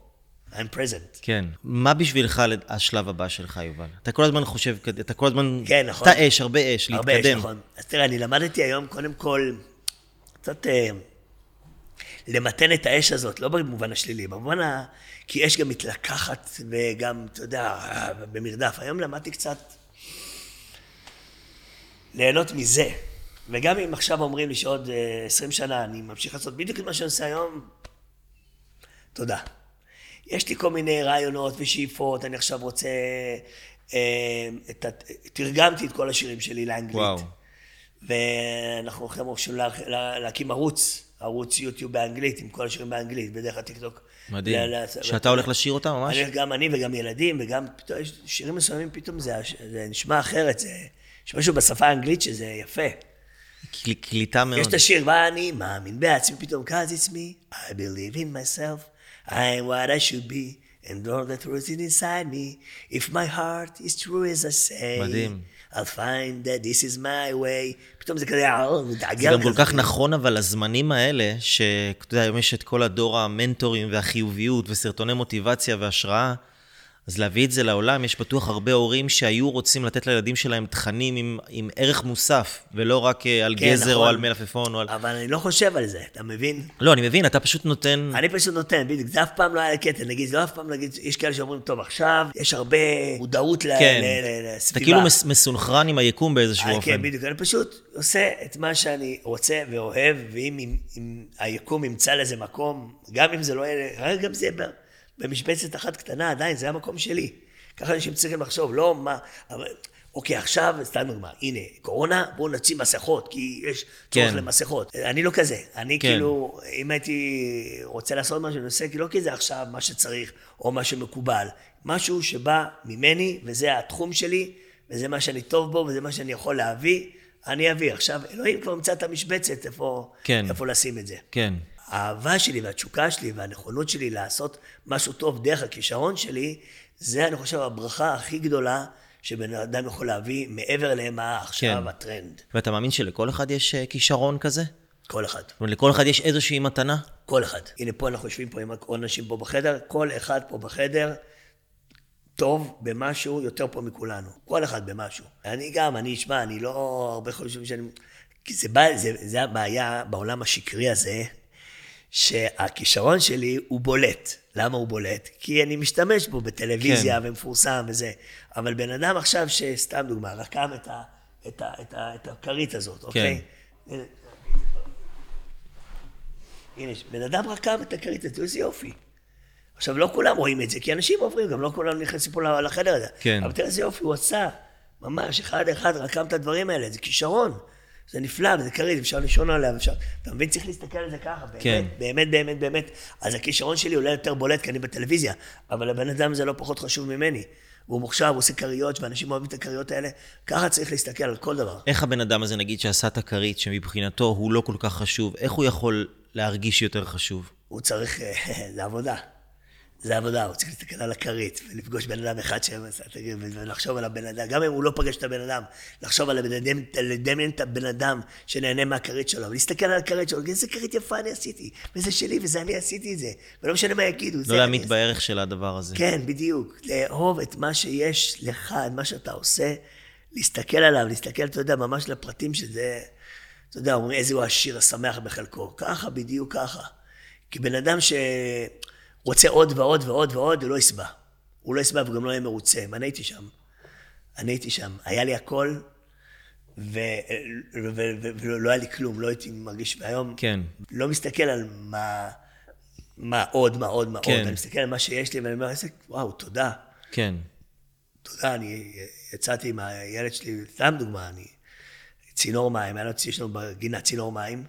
I'm present. כן. מה בשבילך השלב הבא שלך, יובל? אתה כל הזמן חושב, אתה כל הזמן... כן, נכון. אתה אש, הרבה אש, הרבה להתקדם. נכון. אז תראה, אני למדתי היום, קודם כל, קצת אה, למתן את האש הזאת, לא במובן השלילי, במובן ה... כי אש גם מתלקחת וגם, אתה יודע, אה, במרדף. היום למדתי קצת ליהנות מזה. וגם אם עכשיו אומרים לי שעוד אה, 20 שנה אני ממשיך לעשות בדיוק את מה שאני עושה היום, תודה. יש לי כל מיני רעיונות ושאיפות, אני עכשיו רוצה... אה, את ה... תרגמתי את כל השירים שלי לאנגלית. וואו. ואנחנו הולכים עכשיו להקים ערוץ, ערוץ יוטיוב באנגלית, עם כל השירים באנגלית, בדרך הטיקטוק. מדהים. שאתה הולך לשיר אותם ממש? אני, גם אני וגם ילדים, וגם פתאום יש שירים מסוימים, פתאום זה, זה נשמע אחרת, זה, יש משהו בשפה האנגלית שזה יפה. קל- קליטה מאוד. יש את השיר, ואני מאמין בעצמי, פתאום, cause it's me, I believe in myself, I am what I should be, and all the truth is inside me, if my heart is true as I say, מדהים. I'll find that this is my way, פתאום זה כזה, אה, מתעגל זה גם כל כזה. כך נכון, אבל הזמנים האלה, שאתה יודע, היום יש את כל הדור המנטורים והחיוביות וסרטוני מוטיבציה והשראה, אז להביא את זה לעולם, יש בטוח הרבה הורים שהיו רוצים לתת לילדים שלהם תכנים עם, עם ערך מוסף, ולא רק אה, על כן, גזר או נכון. על מלפפון או על... אבל אני לא חושב על זה, אתה מבין? לא, אני מבין, אתה פשוט נותן... אני פשוט נותן, בדיוק, זה אף פעם לא היה קטע, נגיד, זה לא אף פעם להגיד, יש כאלה שאומרים, טוב, עכשיו יש הרבה מודעות כן. ל- ל- אתה לסביבה. כאילו מס- מסונכרן עם היקום באיזשהו אה, אופן. כן, בדיוק. אני פשוט עושה את מה שאני רוצה ואוהב, ואם אם, אם היקום ימצא לזה מקום, גם אם זה לא יהיה, גם זה יהיה במשבצת אחת קטנה, עדיין, זה המקום שלי. ככה אנשים צריכים לחשוב, לא מה... אבל, אוקיי, עכשיו, סתם דוגמה, הנה, קורונה, בואו נוציא מסכות, כי יש צורך כן. למסכות. אני לא כזה. אני כן. כאילו, אם הייתי רוצה לעשות משהו, אני עושה, כי לא כי זה עכשיו מה שצריך, או מה שמקובל. משהו שבא ממני, וזה התחום שלי, וזה מה שאני טוב בו, וזה מה שאני יכול להביא, אני אביא. עכשיו, אלוהים כבר ימצא את המשבצת, איפה, כן. איפה לשים את זה. כן, האהבה שלי והתשוקה שלי והנכונות שלי לעשות משהו טוב דרך הכישרון שלי, זה, אני חושב, הברכה הכי גדולה שבן אדם יכול להביא מעבר למה עכשיו כן. הטרנד. ואתה מאמין שלכל אחד יש אה, כישרון כזה? כל אחד. זאת אומרת, לכל אחד יש איזושהי מתנה? כל אחד. הנה, פה אנחנו יושבים פה עם עוד אנשים פה בחדר, כל אחד פה בחדר טוב במשהו יותר פה מכולנו. כל אחד במשהו. אני גם, אני אשמע, אני לא הרבה חושבים שאני... כי זה, בא, זה, זה הבעיה בעולם השקרי הזה, שהכישרון שלי הוא בולט. למה הוא בולט? כי אני משתמש בו בטלוויזיה כן. ומפורסם וזה. אבל בן אדם עכשיו שסתם דוגמה, רקם את, ה, את, ה, את, ה, את הכרית הזאת, אוקיי? הנה, בן אדם רקם את הכרית הזאת, איזה יופי. עכשיו, לא כולם רואים את זה, כי אנשים עוברים, גם לא כולם נכנסים פה לחדר הזה. כן. אבל תראה איזה יופי הוא עשה. ממש, אחד אחד רקם את הדברים האלה, זה כישרון. זה נפלא, וזה כרית, אפשר לישון עליה, אפשר... אתה מבין? צריך להסתכל על זה ככה, באמת, כן. באמת, באמת, באמת. אז הכישרון שלי אולי יותר בולט, כי אני בטלוויזיה, אבל לבן אדם זה לא פחות חשוב ממני. והוא מוכשר, הוא עושה כריות, ואנשים אוהבים את הכריות האלה. ככה צריך להסתכל על כל דבר. איך הבן אדם הזה, נגיד, שעשה את הכרית, שמבחינתו הוא לא כל כך חשוב, איך הוא יכול להרגיש יותר חשוב? הוא צריך, זה עבודה. זה עבודה, הוא צריך להסתכל על הכרית, ולפגוש בן אדם אחד שעשה הכרית, ולחשוב על הבן אדם, גם אם הוא לא פגש את הבן אדם, לחשוב על הבן אדם, לדמיין את הבן אדם שנהנה מהכרית שלו, ולהסתכל על הכרית שלו, איזה כרית יפה אני עשיתי, וזה שלי, וזה אני עשיתי את זה, ולא משנה מה יגידו, לא עשיתי. בערך של הדבר הזה. כן, בדיוק. לאהוב את מה שיש לך, את מה שאתה עושה, להסתכל עליו, להסתכל, אתה יודע, ממש לפרטים שזה, אתה יודע, אומרים איזה הוא העשיר השמח בחלקו. ככה, בדיוק ככה. כי בן אדם שרוצה עוד ועוד ועוד ועוד, הוא לא ישבע. הוא לא ישבע וגם לא יהיה מרוצה. ואני הייתי שם. אני הייתי שם. היה לי הכל, ו- ו- ו- ו- ולא היה לי כלום, לא הייתי מרגיש, והיום כן. לא מסתכל על מה, מה עוד, מה עוד, מה כן. עוד, אני מסתכל על מה שיש לי ואני אומר, איזה, וואו, תודה. כן. תודה, אני יצאתי עם הילד שלי, סתם דוגמה, אני, צינור מים, היה לו, יש לנו בגינה צינור מים,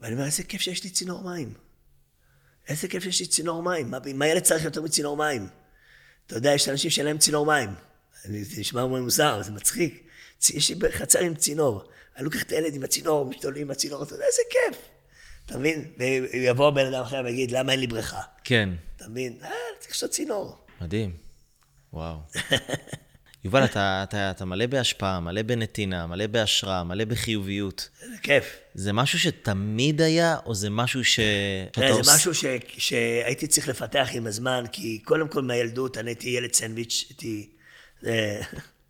ואני אומר, איזה כיף שיש לי צינור מים. איזה כיף שיש לי צינור מים. מה, מה ילד צריך יותר מצינור מים? אתה יודע, יש אנשים שאין להם צינור מים. אני, זה נשמע מוזר, זה מצחיק. יש לי בחצר עם צינור. אני לוקח את הילד עם הצינור, משתוללים עם הצינור, אתה יודע, איזה כיף. אתה מבין? ויבוא בן אדם אחר ויגיד, למה אין לי בריכה? כן. אתה מבין? אה, צריך לעשות צינור. מדהים. וואו. יובל, אתה, אתה, אתה מלא בהשפעה, מלא בנתינה, מלא בהשראה, מלא בחיוביות. איזה כיף. זה משהו שתמיד היה, או זה משהו ש... תראה, זה עוש- משהו ש... שהייתי צריך לפתח עם הזמן, כי קודם כל מהילדות אני הייתי ילד סנדוויץ', הייתי... זה-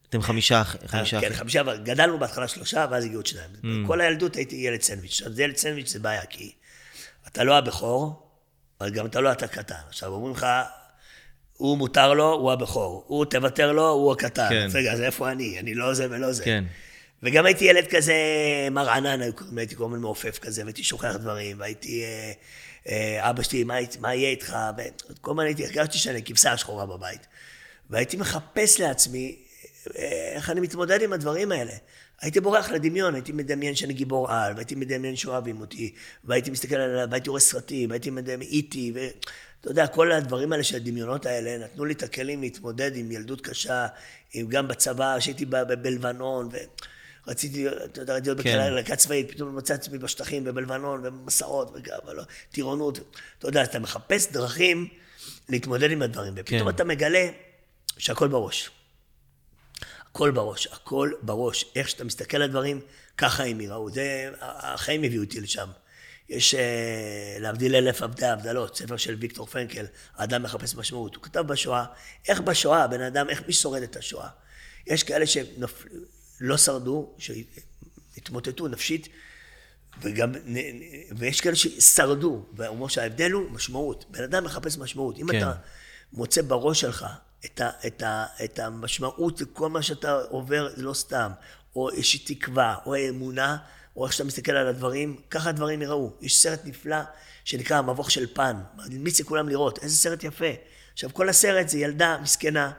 אתם חמישה, אח- חמישה כן, אחים. חמישה, אבל גדלנו בהתחלה שלושה, ואז הגיעו עוד שניים. Mm. כל הילדות הייתי ילד סנדוויץ'. עכשיו, זה ילד סנדוויץ' זה בעיה, כי אתה לא הבכור, אבל גם אתה לא אתה קטן. עכשיו, אומרים לך, הוא מותר לו, הוא הבכור. הוא תוותר לו, הוא הקטן. כן. רגע, אז איפה אני? אני לא זה ולא זה. כן. וגם הייתי ילד כזה מרענן, הייתי כל הזמן מעופף כזה, והייתי שוכח דברים, והייתי... אה, אה, אבא שלי, מה, מה יהיה איתך? וכל הזמן הייתי, הרגשתי שאני כבשה שחורה בבית. והייתי מחפש לעצמי אה, איך אני מתמודד עם הדברים האלה. הייתי בורח לדמיון, הייתי מדמיין שאני גיבור על, והייתי מדמיין שאוהבים אותי, והייתי מסתכל עליו, והייתי רואה סרטים, והייתי מדמיין איטי, ואתה יודע, כל הדברים האלה של הדמיונות האלה, נתנו לי את הכלים להתמודד עם ילדות קשה, עם, גם בצבא, שהייתי בלבנון, ורציתי, אתה יודע, רציתי להיות כן. בקהילה צבאית, פתאום מצא עצמי בשטחים, ובלבנון, ובמסעות, וגם, לא, טירונות, אתה יודע, אתה מחפש דרכים להתמודד עם הדברים, ופתאום כן. אתה מגלה שהכל בראש. הכל בראש, הכל בראש. איך שאתה מסתכל על דברים, ככה הם יראו. זה, החיים הביאו אותי לשם. יש, אה, להבדיל אלף עבדי הבדלות, ספר של ויקטור פרנקל, האדם מחפש משמעות. הוא כתב בשואה, איך בשואה, הבן אדם, איך מי שורד את השואה. יש כאלה שלא שרדו, שהתמוטטו נפשית, וגם, ויש כאלה ששרדו, והוא אומר שההבדל הוא משמעות. בן אדם מחפש משמעות. אם כן. אתה מוצא בראש שלך את, ה, את, ה, את המשמעות לכל מה שאתה עובר, זה לא סתם, או איזושהי תקווה, או אמונה, או איך שאתה מסתכל על הדברים, ככה הדברים יראו. יש סרט נפלא שנקרא המבוך של פן, ממליץ לכולם לראות, איזה סרט יפה. עכשיו, כל הסרט זה ילדה מסכנה.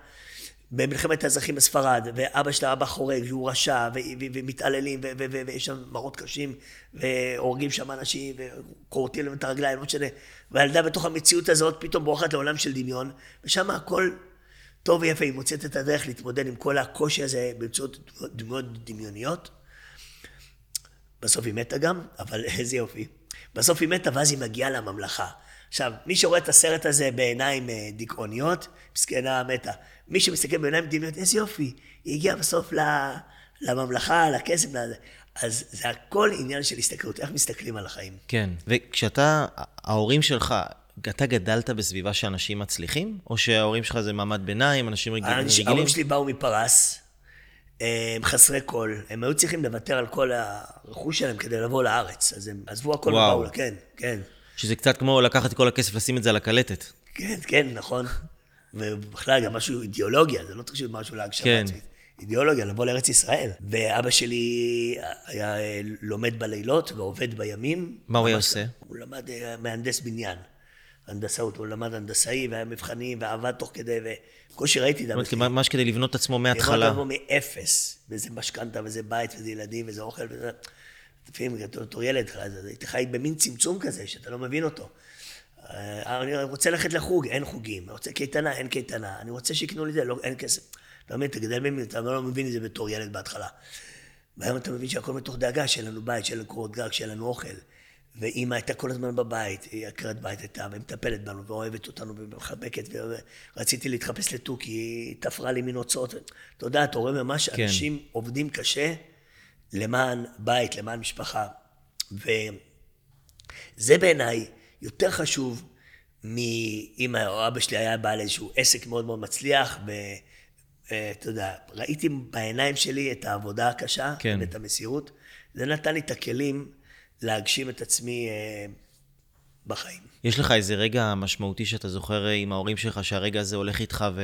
במלחמת האזרחים בספרד, ואבא שלה אבא חורג, והוא רשע, ומתעללים, ויש שם מראות קשים, והורגים שם אנשים, וכורתים להם את הרגליים, לא משנה. והילדה בתוך המציאות הזאת פתאום בורחת לעולם של דמיון, ושם הכל טוב ויפה, היא מוצאת את הדרך להתמודד עם כל הקושי הזה באמצעות דמויות דמיוניות. בסוף היא מתה גם, אבל איזה יופי. בסוף היא מתה ואז היא מגיעה לממלכה. עכשיו, מי שרואה את הסרט הזה בעיניים אה, דיכאוניות, מסכנה מתה. מי שמסתכל בעיניים דמיוניות, איזה יופי, היא הגיעה בסוף לממלכה, לכסף, לזה. אז זה הכל עניין של הסתכלות, איך מסתכלים על החיים. כן. וכשאתה, ההורים שלך, אתה גדלת בסביבה שאנשים מצליחים? או שההורים שלך זה מעמד ביניים, אנשים רגילים? ההורים שלי באו מפרס, הם חסרי כל, הם היו צריכים לוותר על כל הרכוש שלהם כדי לבוא לארץ, אז הם עזבו הכל. ובאו, כן, כן. שזה קצת כמו לקחת את כל הכסף, לשים את זה על הקלטת. כן, כן, נכון. ובכלל גם משהו אידיאולוגיה, זה לא להיות משהו להגשמה כן. עצמית. אידיאולוגיה, לבוא לארץ ישראל. ואבא שלי היה אה, לומד בלילות ועובד בימים. מה הוא היה עושה? הוא למד אה, מהנדס בניין. הנדסאות, הוא למד הנדסאי והיה מבחנים ועבד תוך כדי, ובקושי ראיתי את המחיר. ממש כדי לבנות את עצמו מההתחלה. לבוא מאפס, וזה משכנתה, וזה בית, וזה ילדים, וזה אוכל, וזה... לפעמים, בתור ילד, הייתי חי במין צמצום כזה, שאתה לא מבין אותו. אה, אני רוצה ללכת לחוג, אין חוגים. אני רוצה קייטנה, אין קייטנה. אני רוצה שיקנו לי זה, לא, אין כסף. אתה מבין, אתה גדל ממי, אתה לא מבין את זה בתור ילד בהתחלה. והיום אתה מבין שהכל מתוך דאגה, שיהיה לנו בית, שיהיה לנו קורת גג, שיהיה לנו אוכל. ואימא הייתה כל הזמן בבית, היא עקרת בית הייתה, ומטפלת בנו, ואוהבת אותנו, ומחבקת, ורציתי להתחפש לתוכי, היא תפרה לי מנוצות. אתה יודע, אתה רואה ממש כן. אנשים עובדים קשה למען בית, למען משפחה. וזה בעיניי יותר חשוב מאם אבא שלי היה בעל איזשהו עסק מאוד מאוד מצליח, ואתה יודע, ראיתי בעיניים שלי את העבודה הקשה, כן. ואת המסירות. זה נתן לי את הכלים להגשים את עצמי אה, בחיים. יש לך איזה רגע משמעותי שאתה זוכר אה, עם ההורים שלך, שהרגע הזה הולך איתך ו...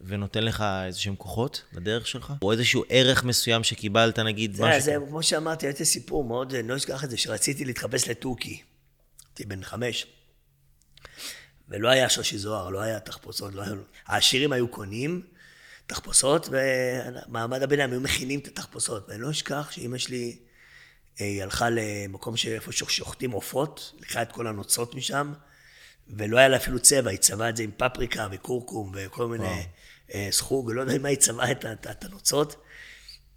ונותן לך איזה שהם כוחות בדרך שלך? או איזשהו ערך מסוים שקיבלת, נגיד, זה, משהו? זה, כמו שאמרתי, הייתי סיפור מאוד, אני לא אשכח את זה, שרציתי להתחפש לתוכי. הייתי בן חמש. ולא היה שושי זוהר, לא היה תחפושות, לא היה... העשירים היו קונים תחפושות, ומעמד הביניים היו מכינים את התחפושות. ואני לא אשכח שאימא שלי, אה, היא הלכה למקום שאיפה שוחטים עופות, לקחה את כל הנוצות משם, ולא היה לה אפילו צבע, היא צבעה את זה עם פפריקה וכורכום וכל מיני אה, סחוג, לא יודע מה היא צבעה את, את, את הנוצות.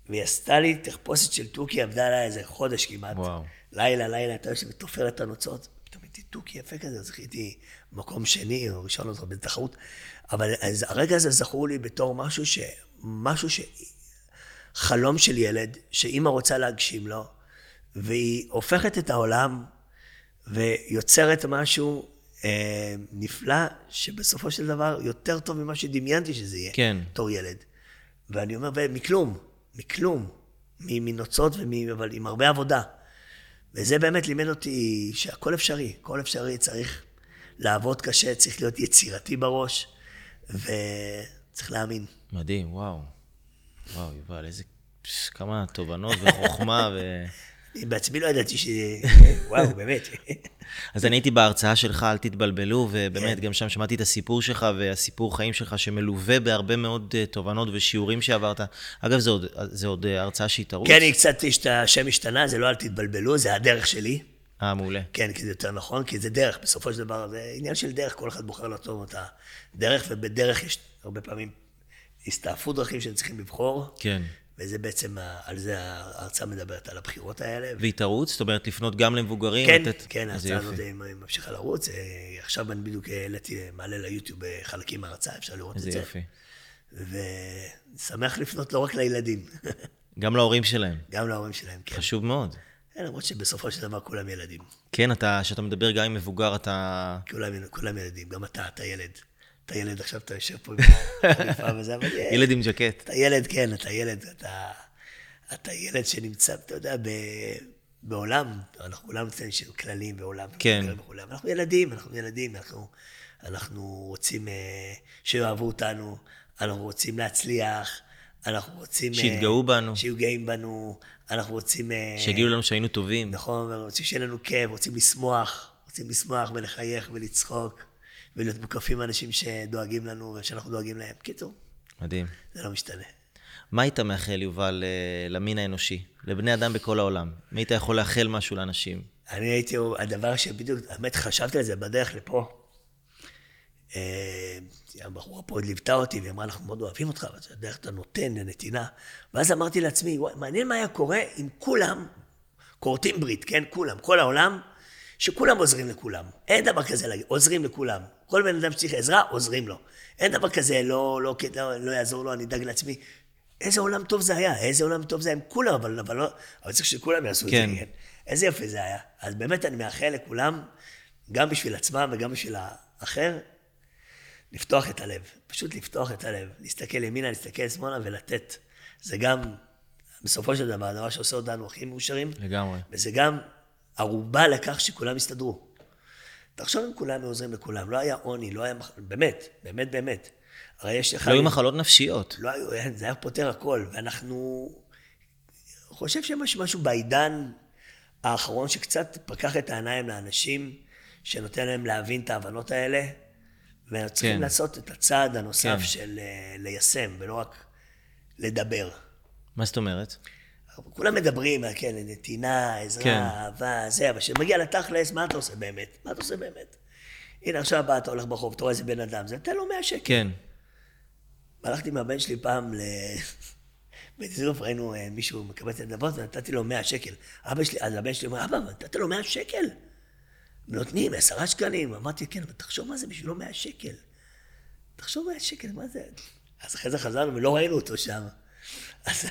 והיא עשתה לי תחפושת של תוכי, עבדה עליי איזה חודש כמעט. וואו. לילה, לילה, הייתה יושבת תופרת את הנוצות. פתאום הייתי תוכי יפה כזה, אז זכיתי מקום שני או ראשון או באיזה תחרות. אבל אז הרגע הזה זכור לי בתור משהו ש... משהו ש... חלום של ילד, שאימא רוצה להגשים לו, והיא הופכת את העולם ויוצרת משהו אה, נפלא, שבסופו של דבר יותר טוב ממה שדמיינתי שזה יהיה, כן. בתור ילד. ואני אומר, ומכלום, מכלום, מנוצות, ומ... אבל עם הרבה עבודה. וזה באמת לימד אותי שהכל אפשרי, הכל אפשרי, צריך לעבוד קשה, צריך להיות יצירתי בראש, וצריך להאמין. מדהים, וואו. וואו, יובל, איזה... כמה תובנות וחוכמה ו... בעצמי לא ידעתי ש... וואו, באמת. אז אני הייתי בהרצאה שלך, אל תתבלבלו, ובאמת, כן. גם שם שמעתי את הסיפור שלך והסיפור חיים שלך, שמלווה בהרבה מאוד אה, תובנות ושיעורים שעברת. אגב, זה עוד, זה עוד אה, הרצאה שהיא תרוץ? כן, היא קצת, השם השתנה, זה לא אל תתבלבלו, זה הדרך שלי. אה, מעולה. כן, כי זה יותר נכון, כי זה דרך, בסופו של דבר זה עניין של דרך, כל אחד בוחר לעצור את הדרך, ובדרך יש הרבה פעמים הסתעפו דרכים שהם צריכים לבחור, כן. וזה בעצם, על זה ההרצאה מדברת, על הבחירות האלה. והיא תרוץ? זאת אומרת, לפנות גם למבוגרים? כן, לתת... כן, איזה ההרצאה הזאת. אה, ממשיכה לרוץ. אה, עכשיו אני בדיוק העליתי, מעלה ליוטיוב אה, חלקים מההרצאה, אפשר לראות את איזה זה. יופי. ושמח לפנות לא רק לילדים, גם להורים שלהם. גם להורים שלהם, כן. חשוב מאוד. כן, למרות שבסופו של דבר כולם ילדים. כן, אתה, כשאתה מדבר גם עם מבוגר, אתה... כולם, כולם ילדים, גם אתה, אתה ילד. אתה ילד, עכשיו אתה יושב פה עם חליפה וזה, אבל ילד עם ג'קט. אתה ילד, כן, אתה ילד, אתה, אתה ילד שנמצא, אתה יודע, ב, בעולם, אנחנו כולנו אצלנו של כללים בעולם. כן. וכולי, אבל אנחנו ילדים, אנחנו ילדים, אנחנו, אנחנו רוצים אה, שיאהבו אותנו, אנחנו רוצים להצליח, אנחנו רוצים... אה, שיתגאו בנו. שיהיו גאים בנו, אנחנו רוצים... אה, שיגידו לנו שהיינו טובים. נכון, רוצים שיהיה לנו כיף, רוצים לשמוח, רוצים לשמוח ולחייך ולצחוק, ולהיות מוקפים אנשים שדואגים לנו ושאנחנו דואגים להם. קיצור, מדהים. זה לא משתנה. מה היית מאחל, יובל, אה, למין האנושי? לבני אדם בכל העולם? מי היית יכול לאחל משהו לאנשים? אני הייתי, הדבר שבדיוק, האמת, חשבתי על זה בדרך לפה. אה, הבחורה פה עוד ליוותה אותי, והיא אמרה, אנחנו מאוד אוהבים אותך, אבל זה הדרך אתה נותן, לנתינה. ואז אמרתי לעצמי, וואי, מעניין מה היה קורה אם כולם כורתים ברית, כן? כולם, כל העולם, שכולם עוזרים לכולם. אין דבר כזה להגיד, עוזרים לכולם. כל בן אדם שצריך עזרה, עוזרים לו. אין דבר כזה, לא, לא, לא, לא יעזור לו, אני אדאג לעצמי. איזה עולם טוב זה היה, איזה עולם טוב זה היה עם כולם, אבל, אבל, לא, אבל צריך שכולם יעשו כן. את זה, כן? איזה יופי זה היה. אז באמת אני מאחל לכולם, גם בשביל עצמם וגם בשביל האחר, לפתוח את הלב. פשוט לפתוח את הלב. להסתכל ימינה, להסתכל שמאלה ולתת. זה גם, בסופו של דבר, הדבר שעושה אותנו הכי מאושרים, לגמרי. וזה גם ערובה לכך שכולם יסתדרו. תחשוב אם כולם עוזרים לכולם, לא היה עוני, לא היה... מח- באמת, באמת, באמת. הרי יש לך... לא היו מחלות נפשיות. לא היו, זה היה פותר הכל, ואנחנו... חושב שיש משהו בעידן האחרון שקצת פקח את העיניים לאנשים, שנותן להם להבין את ההבנות האלה, וצריכים כן. לעשות את הצעד הנוסף כן. של אה, ליישם, ולא רק לדבר. מה זאת אומרת? כולם מדברים, כן, נתינה, עזרה, כן. אהבה, זה, אבל כשמגיע לתכלס, מה אתה עושה באמת? מה אתה עושה באמת? הנה, עכשיו בא, אתה הולך ברחוב, אתה רואה איזה בן אדם, זה נותן לו 100 שקל. כן. הלכתי עם הבן שלי פעם ל... בטיזוף ראינו אה, מישהו מקבל את הנדבות ונתתי לו 100 שקל. אבא שלי, אז הבן שלי אומר, אבא, נתת לו 100 שקל? נותנים עשרה שקלים. אמרתי, כן, אבל תחשוב מה זה בשבילו 100 שקל. תחשוב 100 שקל, מה זה? אז אחרי זה חזרנו ולא ראינו אותו שם. אז,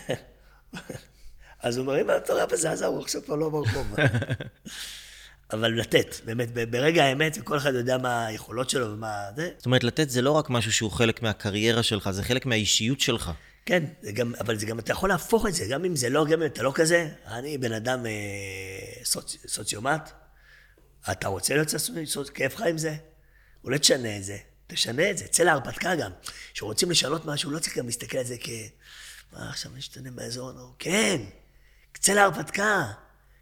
אז הוא אומר, אם המטורף הזה עזר, הוא עכשיו כבר לא ברחוב. אבל לתת, באמת, ברגע האמת, וכל אחד יודע מה היכולות שלו ומה זה, זאת אומרת, לתת זה לא רק משהו שהוא חלק מהקריירה שלך, זה חלק מהאישיות שלך. כן, זה גם, אבל זה גם, אתה יכול להפוך את זה, גם אם זה לא, גם אם אתה לא כזה. אני בן אדם אה, סוצ, סוציומט, אתה רוצה להיות סוציומט, כיף לך עם זה? אולי תשנה את זה, תשנה את זה, צא להרפתקה גם. כשרוצים לשנות משהו, לא צריך גם להסתכל על זה כ... מה, עכשיו נשתנה באזור? נו, כן, צא להרפתקה,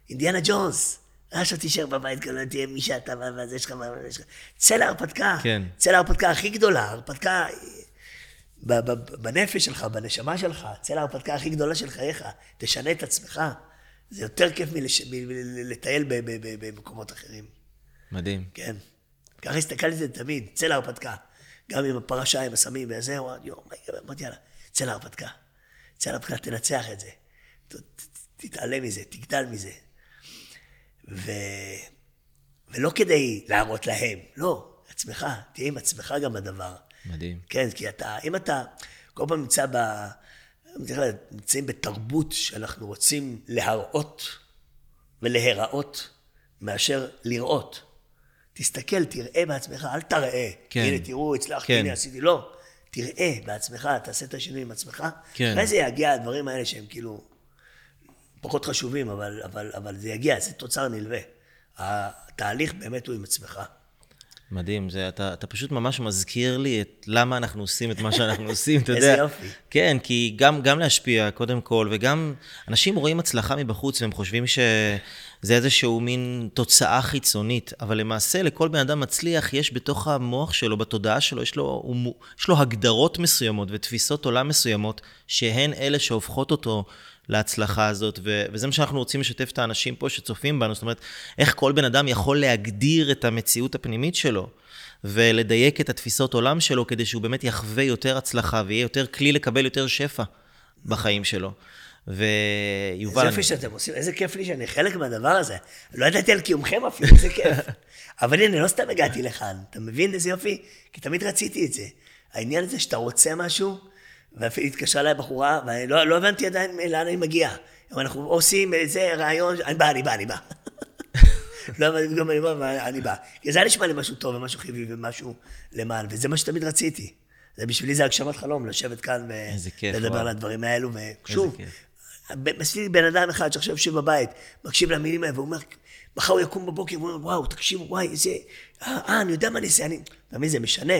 אינדיאנה ג'ונס. אה, עכשיו תישאר בבית, גם לא תהיה מי שאתה, וזה שלך, וזה שלך. צא להרפתקה. כן. צא להרפתקה הכי גדולה, הרפתקה ב- בנפש שלך, בנשמה שלך, צא להרפתקה הכי גדולה של חייך, תשנה את עצמך. זה יותר כיף מלש- מ- מ- לטייל ב- ב- ב- במקומות אחרים, מדהים. כן. ככה הסתכלתי על זה תמיד, צא להרפתקה. גם עם הפרשה, עם הסמים וזה? אמרתי, יאללה, צא להרפתקה. צא להרפתקה, תנצח את זה. ת- ת- תתעלם מזה, תגדל מזה. ו... ולא כדי להראות להם, לא, עצמך, תהיה עם עצמך גם בדבר. מדהים. כן, כי אתה, אם אתה כל פעם נמצא ב... נמצאים בתרבות שאנחנו רוצים להראות ולהיראות מאשר לראות. תסתכל, תראה בעצמך, אל תראה. כן. הנה, תראו, הצלחתי, כן. הנה, עשיתי. לא. תראה בעצמך, תעשה את השינוי עם עצמך. כן. אחרי זה יגיע הדברים האלה שהם כאילו פחות חשובים, אבל, אבל, אבל זה יגיע, זה תוצר נלווה. התהליך באמת הוא עם עצמך. מדהים, זה, אתה, אתה פשוט ממש מזכיר לי את למה אנחנו עושים את מה שאנחנו עושים, אתה איזה יודע. יופי. כן, כי גם, גם להשפיע, קודם כל, וגם אנשים רואים הצלחה מבחוץ והם חושבים שזה איזשהו מין תוצאה חיצונית, אבל למעשה לכל בן אדם מצליח, יש בתוך המוח שלו, בתודעה שלו, יש לו, הוא, יש לו הגדרות מסוימות ותפיסות עולם מסוימות, שהן אלה שהופכות אותו להצלחה הזאת, ו- וזה מה שאנחנו רוצים לשתף את האנשים פה שצופים בנו, זאת אומרת, איך כל בן אדם יכול להגדיר את המציאות הפנימית שלו, ולדייק את התפיסות עולם שלו, כדי שהוא באמת יחווה יותר הצלחה, ויהיה יותר כלי לקבל יותר שפע בחיים שלו. ויובל... איזה יופי שאתם עושים, איזה כיף לי שאני חלק מהדבר הזה. לא ידעתי על קיומכם אפילו, איזה כיף. אבל הנה, לא סתם הגעתי לכאן, אתה מבין איזה יופי? כי תמיד רציתי את זה. העניין הזה שאתה רוצה משהו, ואפילו התקשרה אליי בחורה, ואני לא, לא הבנתי עדיין לאן אני מגיע. אבל אנחנו עושים איזה רעיון, אני בא, אני בא, אני בא. לא הבנתי גם אני בא, אבל אני בא. כי זה היה נשמע לי משהו טוב ומשהו חיובי ומשהו למען, וזה מה שתמיד רציתי. זה בשבילי זה הגשמת חלום, לשבת כאן ולדבר. על הדברים האלו, ושוב. מספיק בן אדם אחד שעכשיו יושב בבית, מקשיב למילים האלה, והוא אומר, מחר הוא יקום בבוקר, והוא אומר, וואו, תקשיבו, וואי, איזה... אה, אה, אני יודע מה אני אעשה, אני... מבין, זה משנה,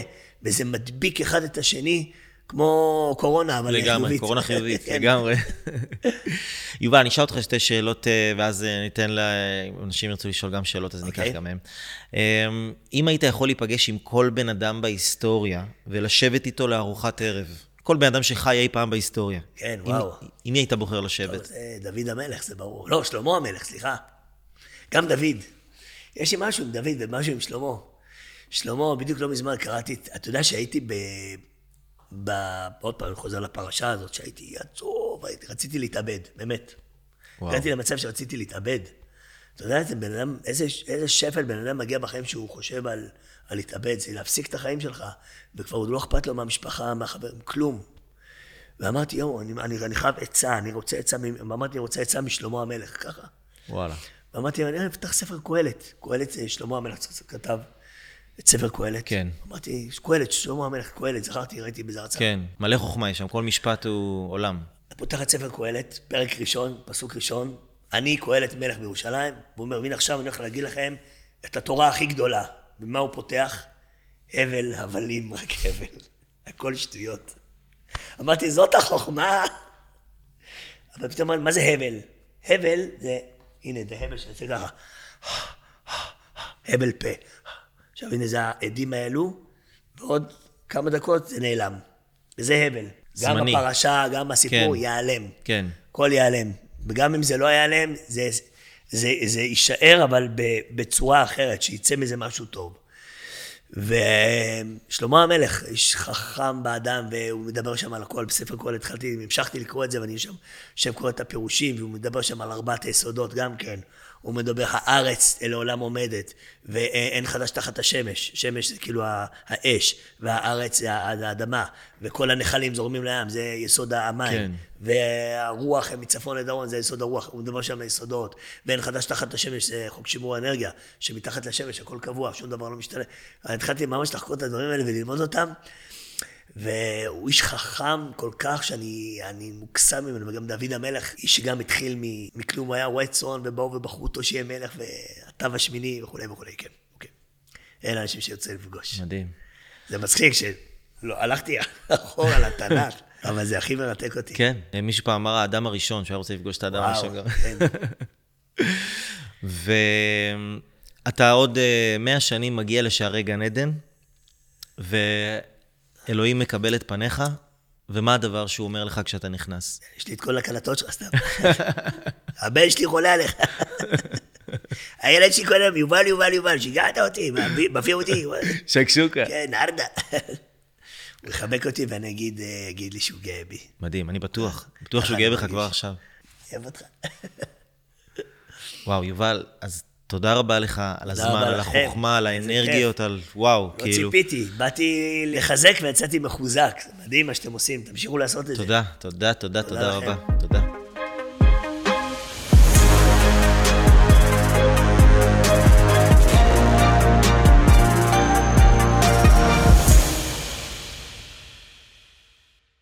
וזה מדביק אחד את השני, כמו קורונה, אבל לגמרי, חיובית. קורונה חיובית, כן. לגמרי. יובל, אני אשאל אותך שתי שאלות, אה, ואז אה, ניתן לאנשים ירצו לשאול גם שאלות, אז ניקח אוקיי. גם מהם. אה, אם היית יכול להיפגש עם כל בן אדם בהיסטוריה, ולשבת איתו לארוחת ערב, כל בן אדם שחי אי פעם בהיסטוריה, כן, עם- וואו. עם מי היית בוחר טוב, לשבת? זה דוד המלך, זה ברור. לא, שלמה המלך, סליחה. גם דוד. יש לי משהו עם דוד ומשהו עם שלמה. שלמה, בדיוק לא מזמן קראתי, את- אתה יודע שהייתי ב... ב... עוד פעם, אני חוזר לפרשה הזאת, שהייתי עצוב, רציתי להתאבד, באמת. הגעתי למצב שרציתי להתאבד. אתה יודע, בן אדם, איזה, איזה שפל בן אדם מגיע בחיים שהוא חושב על, על להתאבד, זה להפסיק את החיים שלך, וכבר עוד לא אכפת לו מהמשפחה, מהחברים, כלום. ואמרתי, יואו, אני, אני, אני חייב עצה, אני רוצה עצה, אמרתי, אני רוצה עצה משלמה המלך, ככה. וואלה. ואמרתי, אני אפתח ספר קהלת. קהלת, זה שלמה המלך כתב את ספר קהלת. כן. אמרתי, קהלת, שלמה המלך, קהלת, זכרתי, ראיתי בזה הרצאה. כן, מלא חוכמה יש שם, כל משפט הוא עולם. פותח את ספר קהלת, פרק ראשון, פסוק ראשון, אני קהלת מלך בירושלים, והוא אומר, והנה עכשיו אני הולך להגיד לכם את התורה הכי גדולה. במה הוא פותח? הבל, הבלים, רק הבל. הכל שטויות. אמרתי, זאת החוכמה. אבל פתאום אמרתי, מה זה הבל? הבל זה, הנה, זה הבל שיוצא ככה. הבל פה. עכשיו, הנה, זה העדים האלו, ועוד כמה דקות זה נעלם. וזה הבל. גם זמני. הפרשה, גם הסיפור, כן. ייעלם. כן. הכל ייעלם. וגם אם זה לא ייעלם, זה, זה, זה יישאר, אבל בצורה אחרת, שיצא מזה משהו טוב. ושלמה המלך, איש חכם באדם, והוא מדבר שם על הכל, בספר קהלת התחלתי, המשכתי לקרוא את זה, ואני שם יושב קורא את הפירושים, והוא מדבר שם על ארבעת היסודות גם כן. הוא מדבר, הארץ לעולם עומדת, ואין חדש תחת השמש. שמש זה כאילו האש, והארץ זה האדמה, וכל הנחלים זורמים לים, זה יסוד המים. כן. והרוח מצפון לדרום זה יסוד הרוח, הוא מדבר שם על יסודות, ואין חדש תחת השמש, זה חוק שימור האנרגיה, שמתחת לשמש הכל קבוע, שום דבר לא משתנה. התחלתי ממש לחקור את הדברים האלה וללמוד אותם, והוא איש חכם כל כך שאני אני מוקסם ממנו, וגם דוד המלך, איש שגם התחיל מכלום, הוא היה צאן, ובאו ובחרו אותו שיהיה מלך, והתו השמיני וכולי וכולי, כן, אוקיי. אלה אנשים שיוצא לפגוש. מדהים. זה מצחיק שלא, הלכתי אחורה לתנ"ך, אבל זה הכי מרתק אותי. כן, מישהו פעם אמר האדם הראשון, שהיה רוצה לפגוש את האדם הראשון גם. כן. ואתה עוד אה, מאה שנים מגיע לשערי גן עדן, ואלוהים מקבל את פניך, ומה הדבר שהוא אומר לך כשאתה נכנס? יש לי את כל הקלטות שלך סתם. הבן שלי חולה עליך. הילד שלי כל היום, יובל, יובל, יובל, שיגעת אותי, מפיר אותי. שקשוקה. כן, ארדה. הוא יחבק אותי ואני אגיד, אה, יגיד לי שהוא גאה בי. מדהים, אני בטוח. בטוח שהוא גאה בך כבר. עכשיו. אוהב אותך. וואו, יובל, אז תודה רבה לך על הזמן, על לכם. החוכמה, על האנרגיות, על וואו, לא כאילו. ציפיתי, באתי לחזק ויצאתי מחוזק. זה מדהים מה שאתם עושים, תמשיכו לעשות את זה. תודה, תודה, תודה, תודה. רבה. תודה.